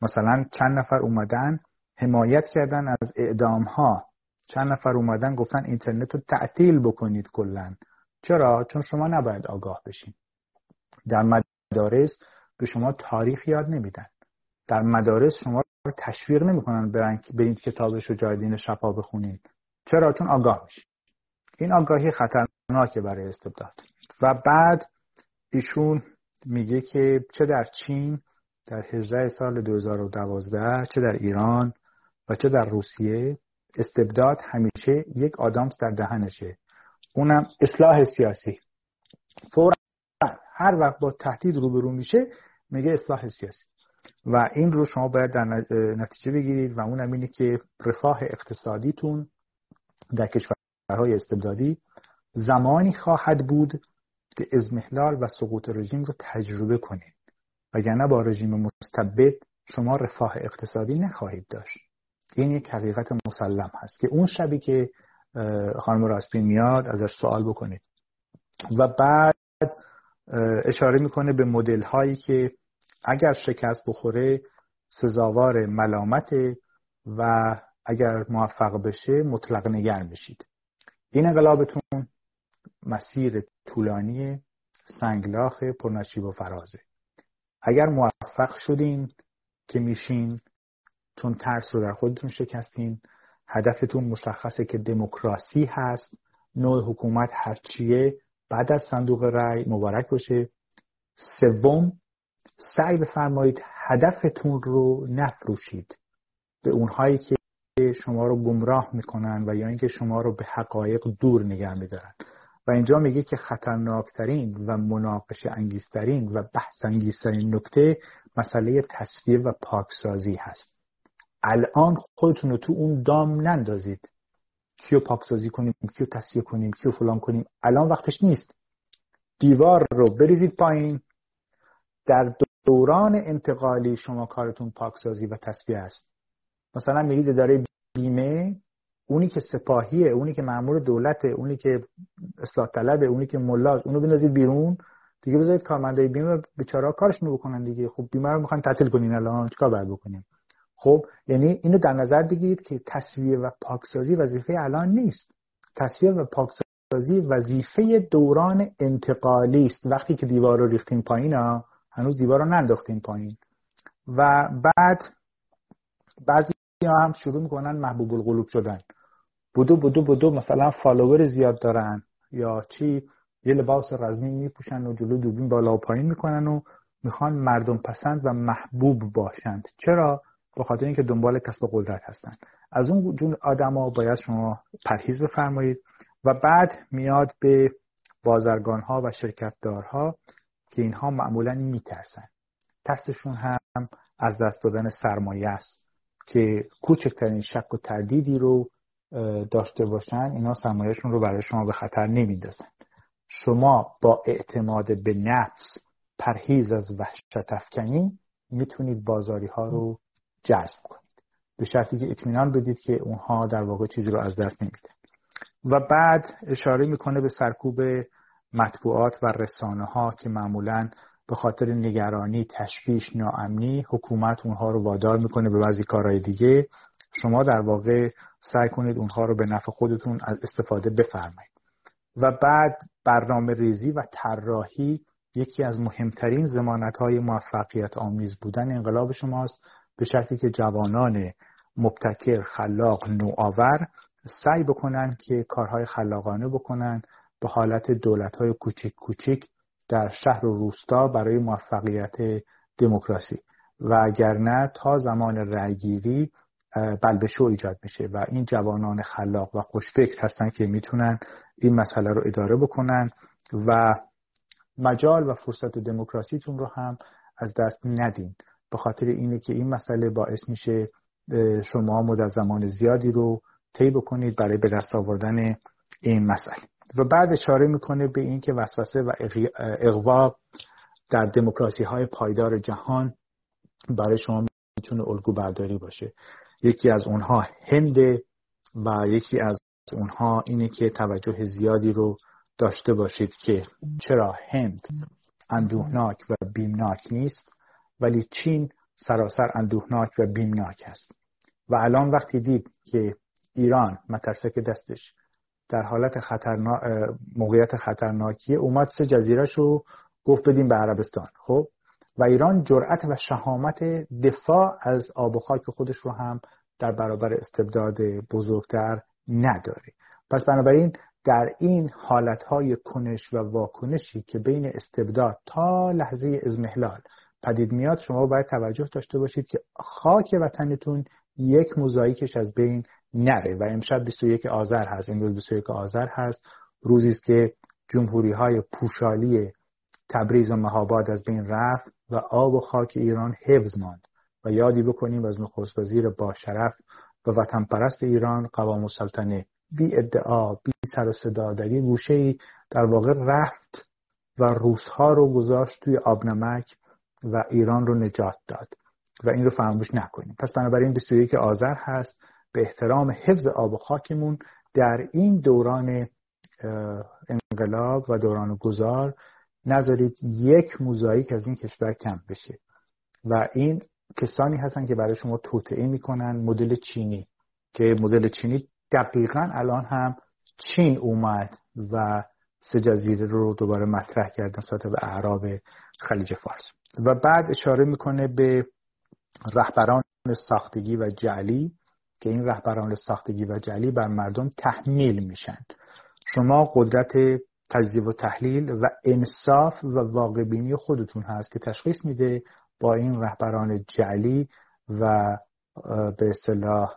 مثلا چند نفر اومدن حمایت کردن از اعدام ها چند نفر اومدن گفتن اینترنت رو تعطیل بکنید کلا. چرا؟ چون شما نباید آگاه بشین. در مدارس به شما تاریخ یاد نمیدن. در مدارس شما رو تشویق نمی‌کنن برید کتاب شجاع شفا بخونید چرا؟ چون آگاه میشین این آگاهی خطرناکه برای استبداد. و بعد ایشون میگه که چه در چین در 18 سال 2012 چه در ایران و چه در روسیه استبداد همیشه یک آدم در دهنشه. اونم اصلاح سیاسی. فورا هر وقت با تهدید روبرو میشه میگه اصلاح سیاسی. و این رو شما باید در نتیجه بگیرید و اونم اینه که رفاه اقتصادیتون در کشورهای استبدادی زمانی خواهد بود که ازمهلال و سقوط رژیم رو تجربه کنید. وگرنه با رژیم مستبد شما رفاه اقتصادی نخواهید داشت. این یک حقیقت مسلم هست که اون شبی که خانم راسپین میاد ازش سوال بکنید. و بعد اشاره می‌کنه به مدل هایی که اگر شکست بخوره سزاوار ملامت و اگر موفق بشه مطلق نگر میشید این انقلابتون مسیر طولانی سنگلاخ پرنشیب و فرازه اگر موفق شدین که میشین چون ترس رو در خودتون شکستین هدفتون مشخصه که دموکراسی هست نوع حکومت هرچیه بعد از صندوق رأی مبارک باشه. سوم سعی بفرمایید هدفتون رو نفروشید. به اونهایی که شما رو گمراه می‌کنن و یا اینکه شما رو به حقایق دور نگه میدارن. و اینجا میگه که خطرناکترین و مناقشه انگیزترین و بحث انگیزترین نکته مسئله تصویر و پاکسازی هست. الان خودتون رو تو اون دام نندازید. کیو پاکسازی کنیم کیو تصفیه کنیم کیو فلان کنیم. الان وقتش نیست. دیوار رو بریزید پایین. در دوران انتقالی شما کارتون پاکسازی و تصفیه است. مثلا میرید داره بیمه اونی که سپاهیه اونی که مامور دولته اونی که اصلاح طلبه اونی که ملاز اونو بندازید بیرون. دیگه بذارید کارمندای بیمه بیچاره کارشون بکنن دیگه. خب بیمه رو می‌خواین تعطیل کنین الان چیکار باید بکنیم؟ خب یعنی اینو در نظر بگیرید که تصویر و پاکسازی وظیفه الان نیست. تصویر و پاکسازی وظیفه دوران انتقالی است. وقتی که دیوار رو ریختیم پایین ها هنوز دیوار رو ننداختیم پایین. و بعد بعضی هم شروع می‌کنن محبوب القلوب شدن. بودو بودو بودو مثلا فالوور زیاد دارن. یا چی؟ یه لباس رزمی میپوشن و جلو دوربین بالا و پایین می‌کنن و می‌خوان مردم پسند و محبوب باشند. چرا؟ به خاطر اینکه دنبال کسب قدرت هستند از اون جون آدما باید شما پرهیز بفرمایید و بعد میاد به بازرگان ها و شرکتدارها که اینها معمولا میترسن. ترسشون هم از دست دادن سرمایه است. که کوچکترین شک و تردیدی رو داشته باشن اینا سرمایهشون رو برای شما به خطر نمیندازن. شما با اعتماد به نفس پرهیز از وحشت افکنی می‌تونید بازاری ها رو جذب کنید. به شرطی که اطمینان بدید که اونها در واقع چیزی رو از دست نمیده و بعد اشاره می‌کنه به سرکوب مطبوعات و رسانه ها که معمولا به خاطر نگرانی تشویش ناامنی حکومت اونها رو وادار می‌کنه به بعضی کارهای دیگه. شما در واقع سعی کنید اونها رو به نفع خودتون از استفاده بفرمایید. و بعد برنامه ریزی و طراحی یکی از مهمترین زمانت های موفقیت آمیز بودن انقلاب شماست. به شرطی که جوانان مبتکر خلاق نوآور سعی بکنن که کارهای خلاقانه بکنن. به حالت دولت های کوچک کوچک در شهر و روستا برای موفقیت دموکراسی. و اگر نه تا زمان رأیگیری بلبشو ایجاد میشه و این جوانان خلاق و خوشفکر هستن که می‌تونن این مسئله رو اداره بکنن و مجال و فرصت دموکراسیتون رو هم از دست ندین. به خاطر اینه که این مسئله باعث میشه شما مدت زمان زیادی رو طی بکنید برای به دست آوردن این مسئله. و بعد اشاره می‌کنه به اینکه وسوسه و اقوا در دموکراسی های پایدار جهان برای شما می‌تونه الگو برداری باشه. یکی از اونها هند و یکی از اونها اینه که توجه زیادی رو داشته باشید که چرا هند اندوهناک و بیمناک نیست ولی چین سراسر اندوهناک و بیمناک است. و الان وقتی دید که ایران مترسک دستش در حالت خطرنا... موقعیت خطرناکی اومد سه جزیره شو گفت بدیم به عربستان خب؟ و ایران جرأت و شهامت دفاع از آب و خاک خودش رو هم در برابر استبداد بزرگتر نداره. پس بنابراین در این حالتهای کنش و واکنشی که بین استبداد تا لحظه ازمهلال پدید میاد شما باید توجه داشته باشید که خاک وطنتون یک موزاییکش از بین نره و امشب 21 آذر هست امروز 21 آذر هست. روزی است که جمهوری های پوشالی تبریز و مهاباد از بین رفت و آب و خاک ایران حفظ ماند. و یادی بکنیم از نخست وزیر با شرف و وطن پرست ایران قوام السلطنه بی ادعا بی سر و صدا در یه گوشه ای در واقع رفت و روسها رو گذاشت توی آبنمک و ایران رو نجات داد. و این رو فراموش نکنیم. پس بنابراین 21 آذر هست به احترام حفظ آب و خاکمون در این دوران انقلاب و دوران گذار نذارید یک موزاییک از این کشور کم بشه. و این کسانی هستن که برای شما توطعه می‌کنن مدل چینی که مدل چینی دقیقا الان هم چین اومد و سه جزیره رو دوباره مطرح کرد نسبت به اعراب خلیج فارس. و بعد اشاره می‌کنه به رهبران ساختگی و جعلی که این رهبران ساختگی و جعلی بر مردم تحمیل میشن. شما قدرت تجزیه و تحلیل و انصاف و واقع بینی خودتون هست که تشخیص میده با این رهبران جعلی و به اصطلاح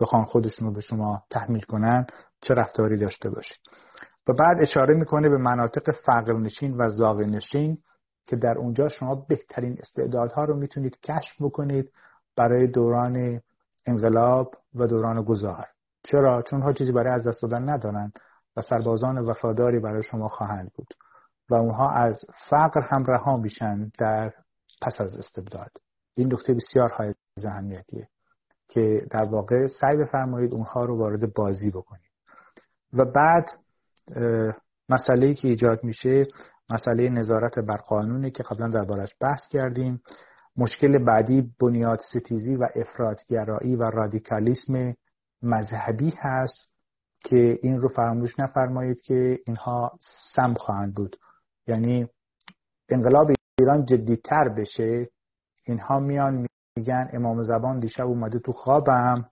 بخوان خودشون رو به شما تحمیل کنن چه رفتاری داشته باشید. و بعد اشاره می‌کنه به مناطق فقر نشین و زاغ نشین که در اونجا شما بهترین استعدادها رو می‌تونید کشف بکنید برای دوران انقلاب و دوران گذار چرا؟ چون ها چیزی برای از دست دادن ندارن و سربازان وفاداری برای شما خواهند بود و اونها از فقر هم رها میشن در پس از استبداد. این نکته بسیار های اهمیتیه که در واقع سعی بفرمایید اونها رو وارد بازی بکنید. و بعد مسئله که ایجاد میشه مسئله نظارت بر قانونی که قبلا دربارش بحث کردیم مشکل بعدی بنیاد ستیزی و افرادگرایی و رادیکالیسم مذهبی هست که این رو فراموش نفرمایید که اینها سم خواهند بود. یعنی انقلاب ایران جدیتر بشه اینها میان میگن امام زبان دیشب اومده تو خوابم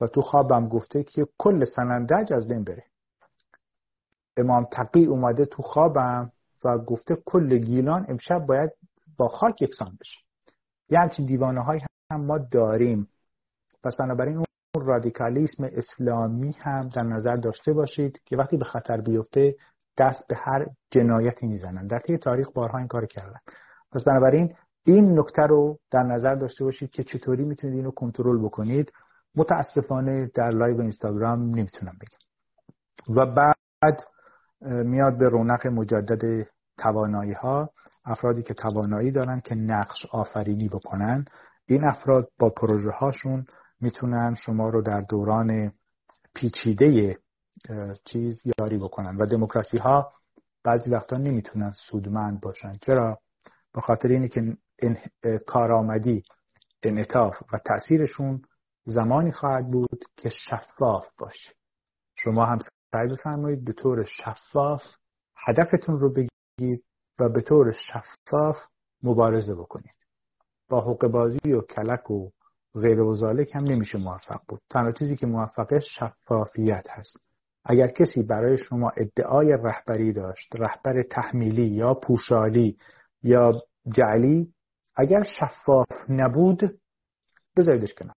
و تو خوابم گفته که کل سنندج از بین بره. امام تقی اومده تو خوابم و گفته کل گیلان امشب باید با خاک یکسان بشه. یه همچین دیوانه های هم ما داریم. پس بنابراین اون رادیکالیسم اسلامی هم در نظر داشته باشید که وقتی به خطر بیفته دست به هر جنایتی می‌زنن. در طی تاریخ بارها این کار کردن. پس بنابراین این نکته رو در نظر داشته باشید که چطوری می‌تونید اینو کنترل بکنید. متاسفانه در لایو اینستاگرام نمی‌تونم بگم. و بعد میاد به رونق مجدد توانایی ها افرادی که توانایی دارن که نقش آفرینی بکنن. این افراد با پروژه هاشون می‌تونن شما رو در دوران پیچیده چیز یاری بکنن و دموکراسی ها بعضی وقتا نمی‌تونن سودمند باشن. چرا؟ به خاطر اینه که کارآمدی انعطاف و تاثیرشون زمانی خواهد بود که شفاف باشه. شما هم سعی بفرمایید به طور شفاف هدفتون رو بگید و به طور شفاف مبارزه بکنید. با حق بازی و کلک و غیر و هم نمیشه موفق بود. تنها چیزی که موفقه شفافیت هست. اگر کسی برای شما ادعای رهبری داشت رهبر تحمیلی یا پوشالی یا جعلی اگر شفاف نبود بذاریدش کنار.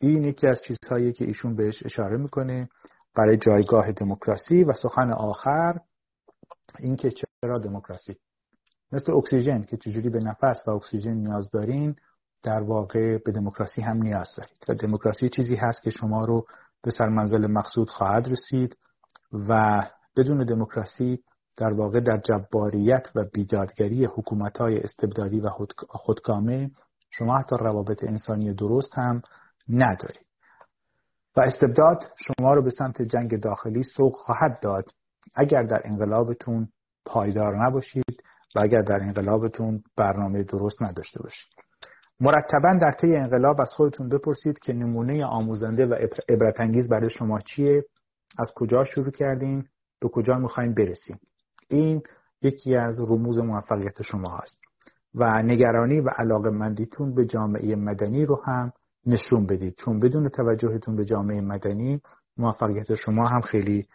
این یکی از چیزهایی که ایشون بهش اشاره می‌کنه برای جایگاه دموکراسی و سخن آخر اینکه چرا دموکراسی؟ مثل اکسیژن که چجوری به نفس و اکسیژن نیاز دارین در واقع به دموکراسی هم نیاز دارید. و دموکراسی چیزی هست که شما رو به سرمنزل مقصود خواهد رسید و بدون دموکراسی در واقع در جباریت و بیدادگری حکومت های استبدادی و خودکامه شما حتی روابط انسانی درست هم ندارید. و استبداد شما رو به سمت جنگ داخلی سوق خواهد داد. اگر در انقلابتون پایدار نباشید و اگر در انقلابتون برنامه درست نداشته باشید. مرتبا در طی انقلاب از خودتون بپرسید که نمونه آموزنده و عبرت انگیز برای شما چیه؟ از کجا شروع کردین؟ به کجا می‌خواین برسیم این یکی از رموز موفقیت شما هست. و نگرانی و علاقه مندیتون به جامعه مدنی رو هم نشون بدید. چون بدون توجهتون به جامعه مدنی موفقیت شما هم خیلی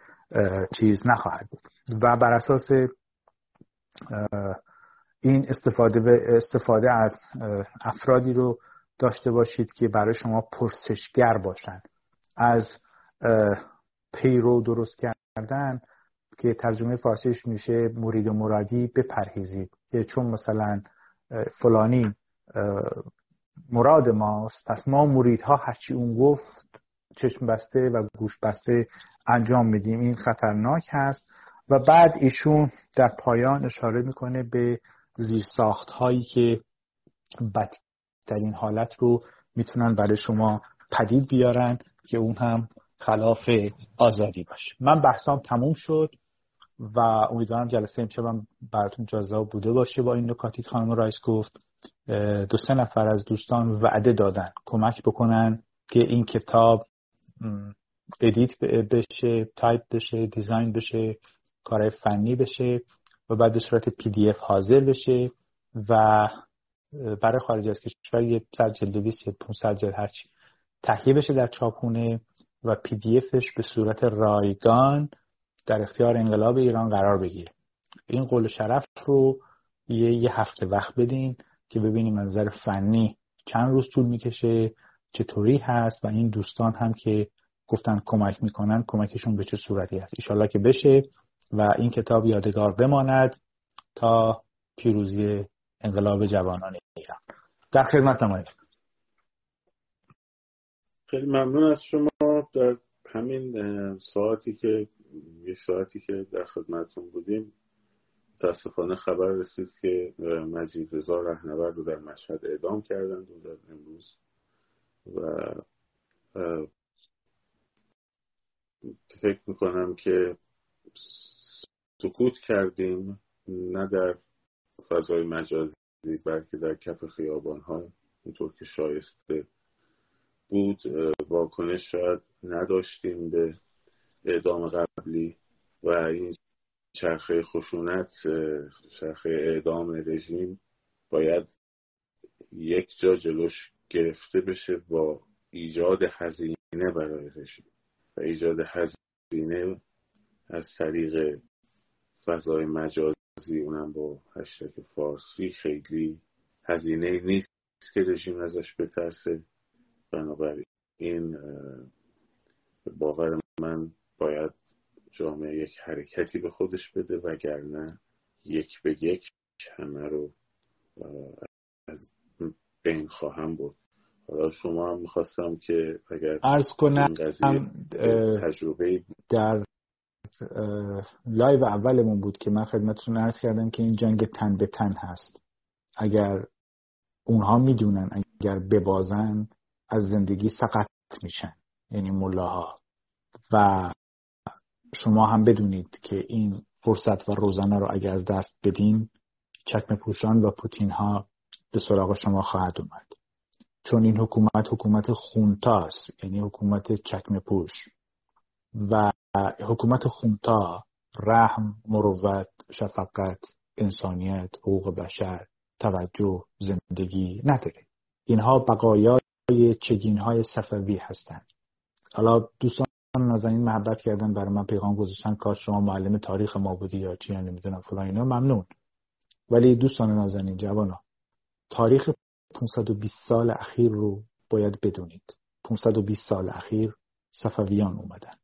چیز نخواهد بود. و بر اساس این استفاده به استفاده از افرادی رو داشته باشید که برای شما پرسشگر باشن. از پیرو درست کردن که ترجمه فارسیش میشه مرید و مرادی بپرهیزید. که چون مثلا فلانی مراد ماست. پس ما مریدها هرچی اون گفت چشم بسته و گوش بسته انجام میدیم. این خطرناک هست. و بعد ایشون در پایان اشاره می‌کنه به زیرساخت هایی که بدترین حالت رو می‌تونن برای شما پدید بیارن که اون هم خلاف آزادی باشه. من بحثام تموم شد و امیدوارم جلسه امشبم براتون جذاب بوده باشه با این نکاتی خانم رایس گفت. دو سه نفر از دوستان وعده دادن کمک بکنن که این کتاب edit بشه تایپ بشه design بشه کارهای فنی بشه و بعد به صورت PDF حاضر بشه و برای خارج از کشور یه صد جلد 20 یا 500 جلد هرچی تهیه بشه در چاپخونه و PDF ش به صورت رایگان در اختیار انقلاب ایران قرار بگیره. این قول شرف رو یه, یه هفته وقت بدین که ببینیم از نظر فنی چند روز طول می‌کشه چطوری هست و این دوستان هم که گفتن کمک می‌کنن کمکشون به چه صورتی هست. ایشالله که بشه و این کتاب یادگار بماند تا پیروزی انقلاب جوانان ایران. در خدمت نمایید. خیلی ممنون از شما. در همین ساعتی که یک ساعتی که در خدمتتون بودیم متاسفانه خبر رسید که مجید رضا رهنورد رو در مشهد اعدام کردند و در امروز و فکر می‌کنم که سکوت کردیم نه در فضای مجازی بلکه در کف خیابان ها اینطور که شایسته بود واکنش شاید نداشتیم به اعدام قبلی و این چرخه خشونت چرخه اعدام رژیم باید یک جا جلوش گرفته بشه با ایجاد هزینه برای رژیم. و ایجاد هزینه از طریق فضای مجازی اونم با هشتک فارسی خیلی هزینه نیست که رژیم ازش بترسه. بنابراین این باور من باید جامعه یک حرکتی به خودش بده وگرنه یک به یک همه رو از بین خواهم بود حالا شما هم می‌خواستم که اگر ارز کنم تجربه در live اولمون بود که من خدمتتون عرض کردم که این جنگ تن به تن هست. اگر اونها می‌دونن اگر ببازن از زندگی ساقط میشن یعنی ملاها. و شما هم بدونید که این فرصت و روزنه رو اگر از دست بدین چکمه پوشان و پوتین ها به سراغ شما خواهد اومد. چون این حکومت حکومت خونتاست یعنی حکومت چکم پوش. و حکومت خونتا رحم مروت شفقت انسانیت حقوق بشر توجه زندگی نداره. اینها بقایای چگین های صفوی هستند. حالا دوستان نازنین محبت کردن برای من پیغام گذاشتن کار شما معلم تاریخ ما بودی یا چی نمی‌دونم فلان اینا. ممنون. ولی دوستان نازنین جوانا تاریخ 520 سال اخیر رو باید بدونید. 520 سال اخیر صفویان اومدن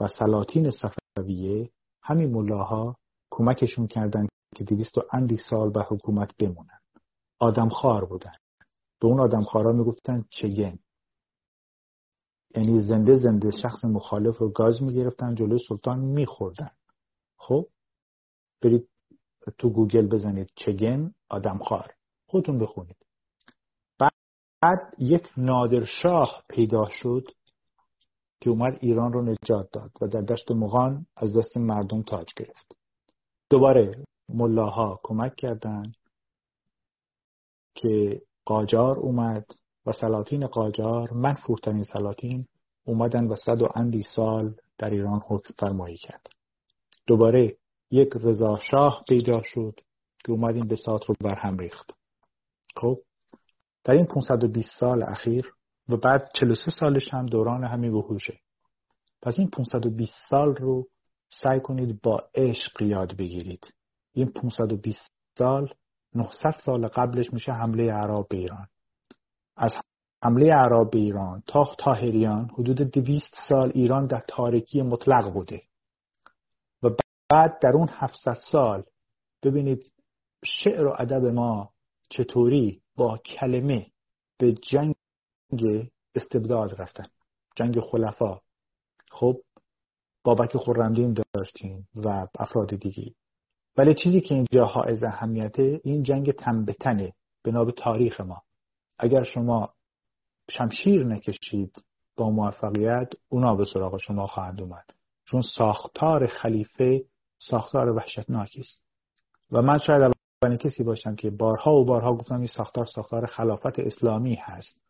و سلاطین صفویه همین ملاها کمکشون کردن که دویست و اندی سال به حکومت بمونن. آدم خار بودن. به اون آدم خارا می‌گفتن چگن؟ یعنی زنده زنده شخص مخالف رو گاز می‌گرفتن جلوی سلطان میخوردن. خب؟ برید تو گوگل بزنید چگن آدمخوار. خودتون بخونید. بعد یک نادرشاه پیدا شد که اومد ایران رو نجات داد و در دشت مغان از دست مردم تاج گرفت. دوباره ملاها کمک کردند که قاجار اومد. و سلاطین قاجار منفورترین سلاطین اومدن و صد و اندی سال در ایران حکم فرمایی کرد. دوباره یک رضا شاه پیدا شد که اومد این بساط رو برهم ریخت. خب در این 520 سال اخیر و بعد 43 سالش هم دوران همین وحوشه. پس این 520 سال رو سعی کنید با عشق یاد بگیرید. این 520 سال 900 سال قبلش میشه حمله عرب به ایران. از حمله عرب به ایران تا تاهریان حدود 200 سال ایران در تاریکی مطلق بوده. و بعد در اون 700 سال ببینید شعر و ادب ما چطوری با کلمه به جنگ استبداد رفتن جنگ خلفا. خب بابک خورمدین داشتیم و افراد دیگی ولی چیزی که اینجا حائز اهمیته این جنگ تنبتنه به به تاریخ ما. اگر شما شمشیر نکشید با موفقیت اونا به سراغ شما خواهند اومد. چون ساختار خلیفه ساختار وحشتناکی است. و من شاید اولین کسی باشم که بارها و بارها گفتم این ساختار ساختار خلافت اسلامی هست.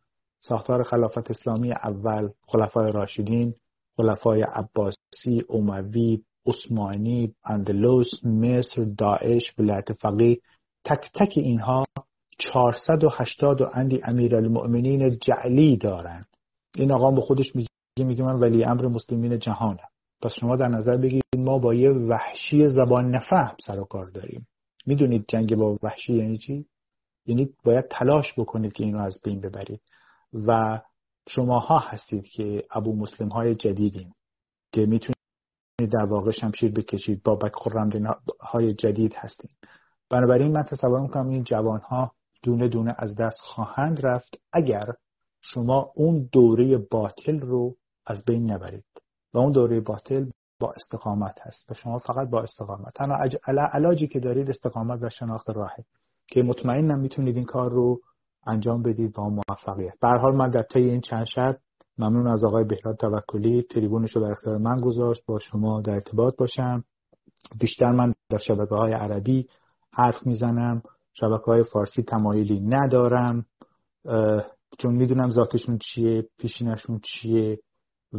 ساختار خلافت اسلامی اول خلفای راشدین خلفای عباسی اموی عثمانی اندلس مصر داعش ولایت فقیه تک تک اینها 480 و اندی امیرالمؤمنین جعلی دارند. این آقا به خودش میگه میگه من ولی امر مسلمین جهانم. پس شما در نظر بگیرید ما با یه وحشی زبان نفهم سر و کار داریم. می‌دونید جنگ با وحشی یعنی چی؟ یعنی باید تلاش بکنید که اینو از بین ببرید. و شماها هستید که ابو مسلم های جدیدین که می‌تونید در واقع شمشیر بکشید بابک خرمدین های جدید هستین. بنابراین من تصور می‌کنم این جوان ها دونه دونه از دست خواهند رفت اگر شما اون دوره باطل رو از بین نبرید و اون دوره باطل با استقامت هست و شما فقط با استقامت. تنها علاجی که دارید استقامت و شناخت راهه که مطمئنم می‌تونید این کار رو انجام بدید با موفقیت. به حال من در طی این چند شب ممنون از آقای بهراد توکلی. تریبونش رو در اختیار من گذاشت. با شما در ارتباط باشم. بیشتر من در شبکه های عربی حرف می‌زنم. شبکه های فارسی تمایلی ندارم. چون می‌دونم ذاتشون چیه پیشینشون چیه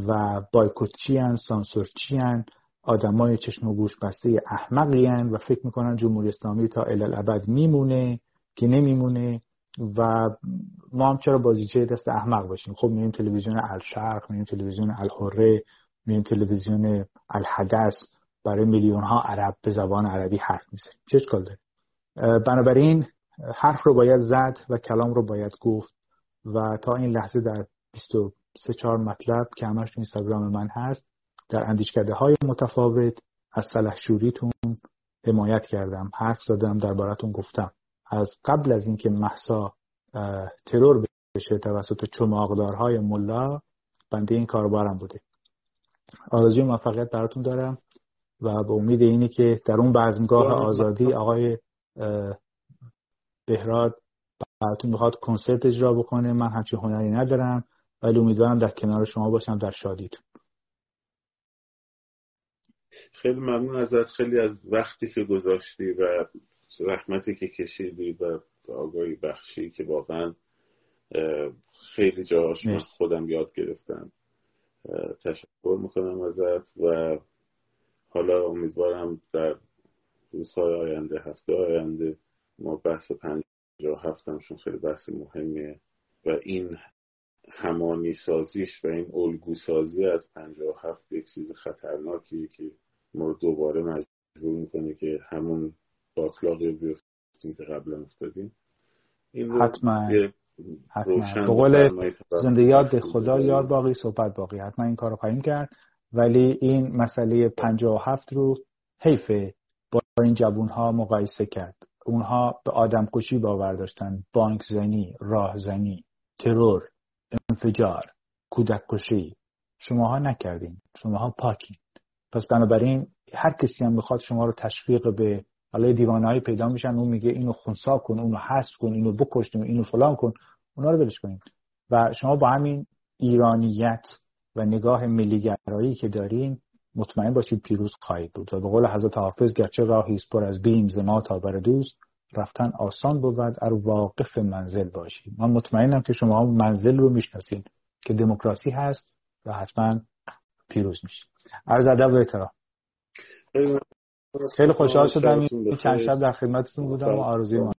و بایکوت چی هن سانسور چی هن آدمای چشم و گوش بسته احمقی و فکر می‌کنن جمهوری اسلامی تا الالعبد میمونه که نمیمونه و ما هم چرا بازیچه دست احمق باشیم؟ خب میریم تلویزیون الشرق میریم تلویزیون الحره میریم تلویزیون الحدث برای میلیون ها عرب به زبان عربی حرف می‌زنیم. چه اشکال داره؟ بنابراین حرف رو باید زد و کلام رو باید گفت و تا این لحظه در 23 4 مطلب که همش تو اینستاگرام من هست در اندیشکده های متفاوت از سلحشوریتون حمایت کردم حرف زدم دربارتون گفتم. از قبل از اینکه محسا ترور بشه توسط چماقدارهای ملا بنده این کاربارم بوده. آرزوی موفقیت براتون دارم و به امید اینه که در اون بزمگاه آزادی آقای بهراد براتون می‌خواد کنسرت اجرا بکنه. من همچین هنری ندارم ولی امیدوارم در کنار شما باشم در شادیتون. خیلی ممنون ازت. خیلی از وقتی که گذاشتی و زحمتی که کشیدی و آگاهی بخشی که واقعا خیلی من خودم یاد گرفتم. تشکر می‌کنم ازت و حالا امیدوارم در روزهای آینده هفته آینده. ما بحث پنجاه هفتمشون خیلی بحث مهمیه. و این همانی سازیش و این الگو سازی از پنجاه هفت یک چیز خطرناکیه که ما رو دوباره مجبور می‌کنه که همون باطلاقی بیفتیم که قبلا افتادیم. این حتما. حتما. قول زنده یاد خدا یاد باقی صحبت باقی. حتما این کار رو خواهیم کرد. ولی این مسئله 57 رو حیفه با این جوون ها مقایسه کرد. اونها به آدم کشی باور داشتن بانک زنی راه زنی ترور انفجار کودک کشی شماها نکردین. شماها پاکین. پس بنابراین هر کسی هم بخواد شما رو تشویق به حالا دیوانه پیدا میشن اون میگه اینو خونسا کن اونو حذف کن اینو بکش اینو فلان کن. اونا رو ولش کنید و شما با همین ایرانیت و نگاه ملیگرایی که دارین مطمئن باشید پیروز خواهید بود و به قول حضرت حافظ گرچه راهی است پر از بیم ز ما تا بر دوست رفتن آسان بود ار واقف منزل باشید. من مطمئنم که شما منزل رو می‌شناسید که دموکراسی هست و حتما پیروز میشید. عرض ادب و احترام. خیلی خوشحال شدم. این چند شب در خدمتتون بودم و آرزوی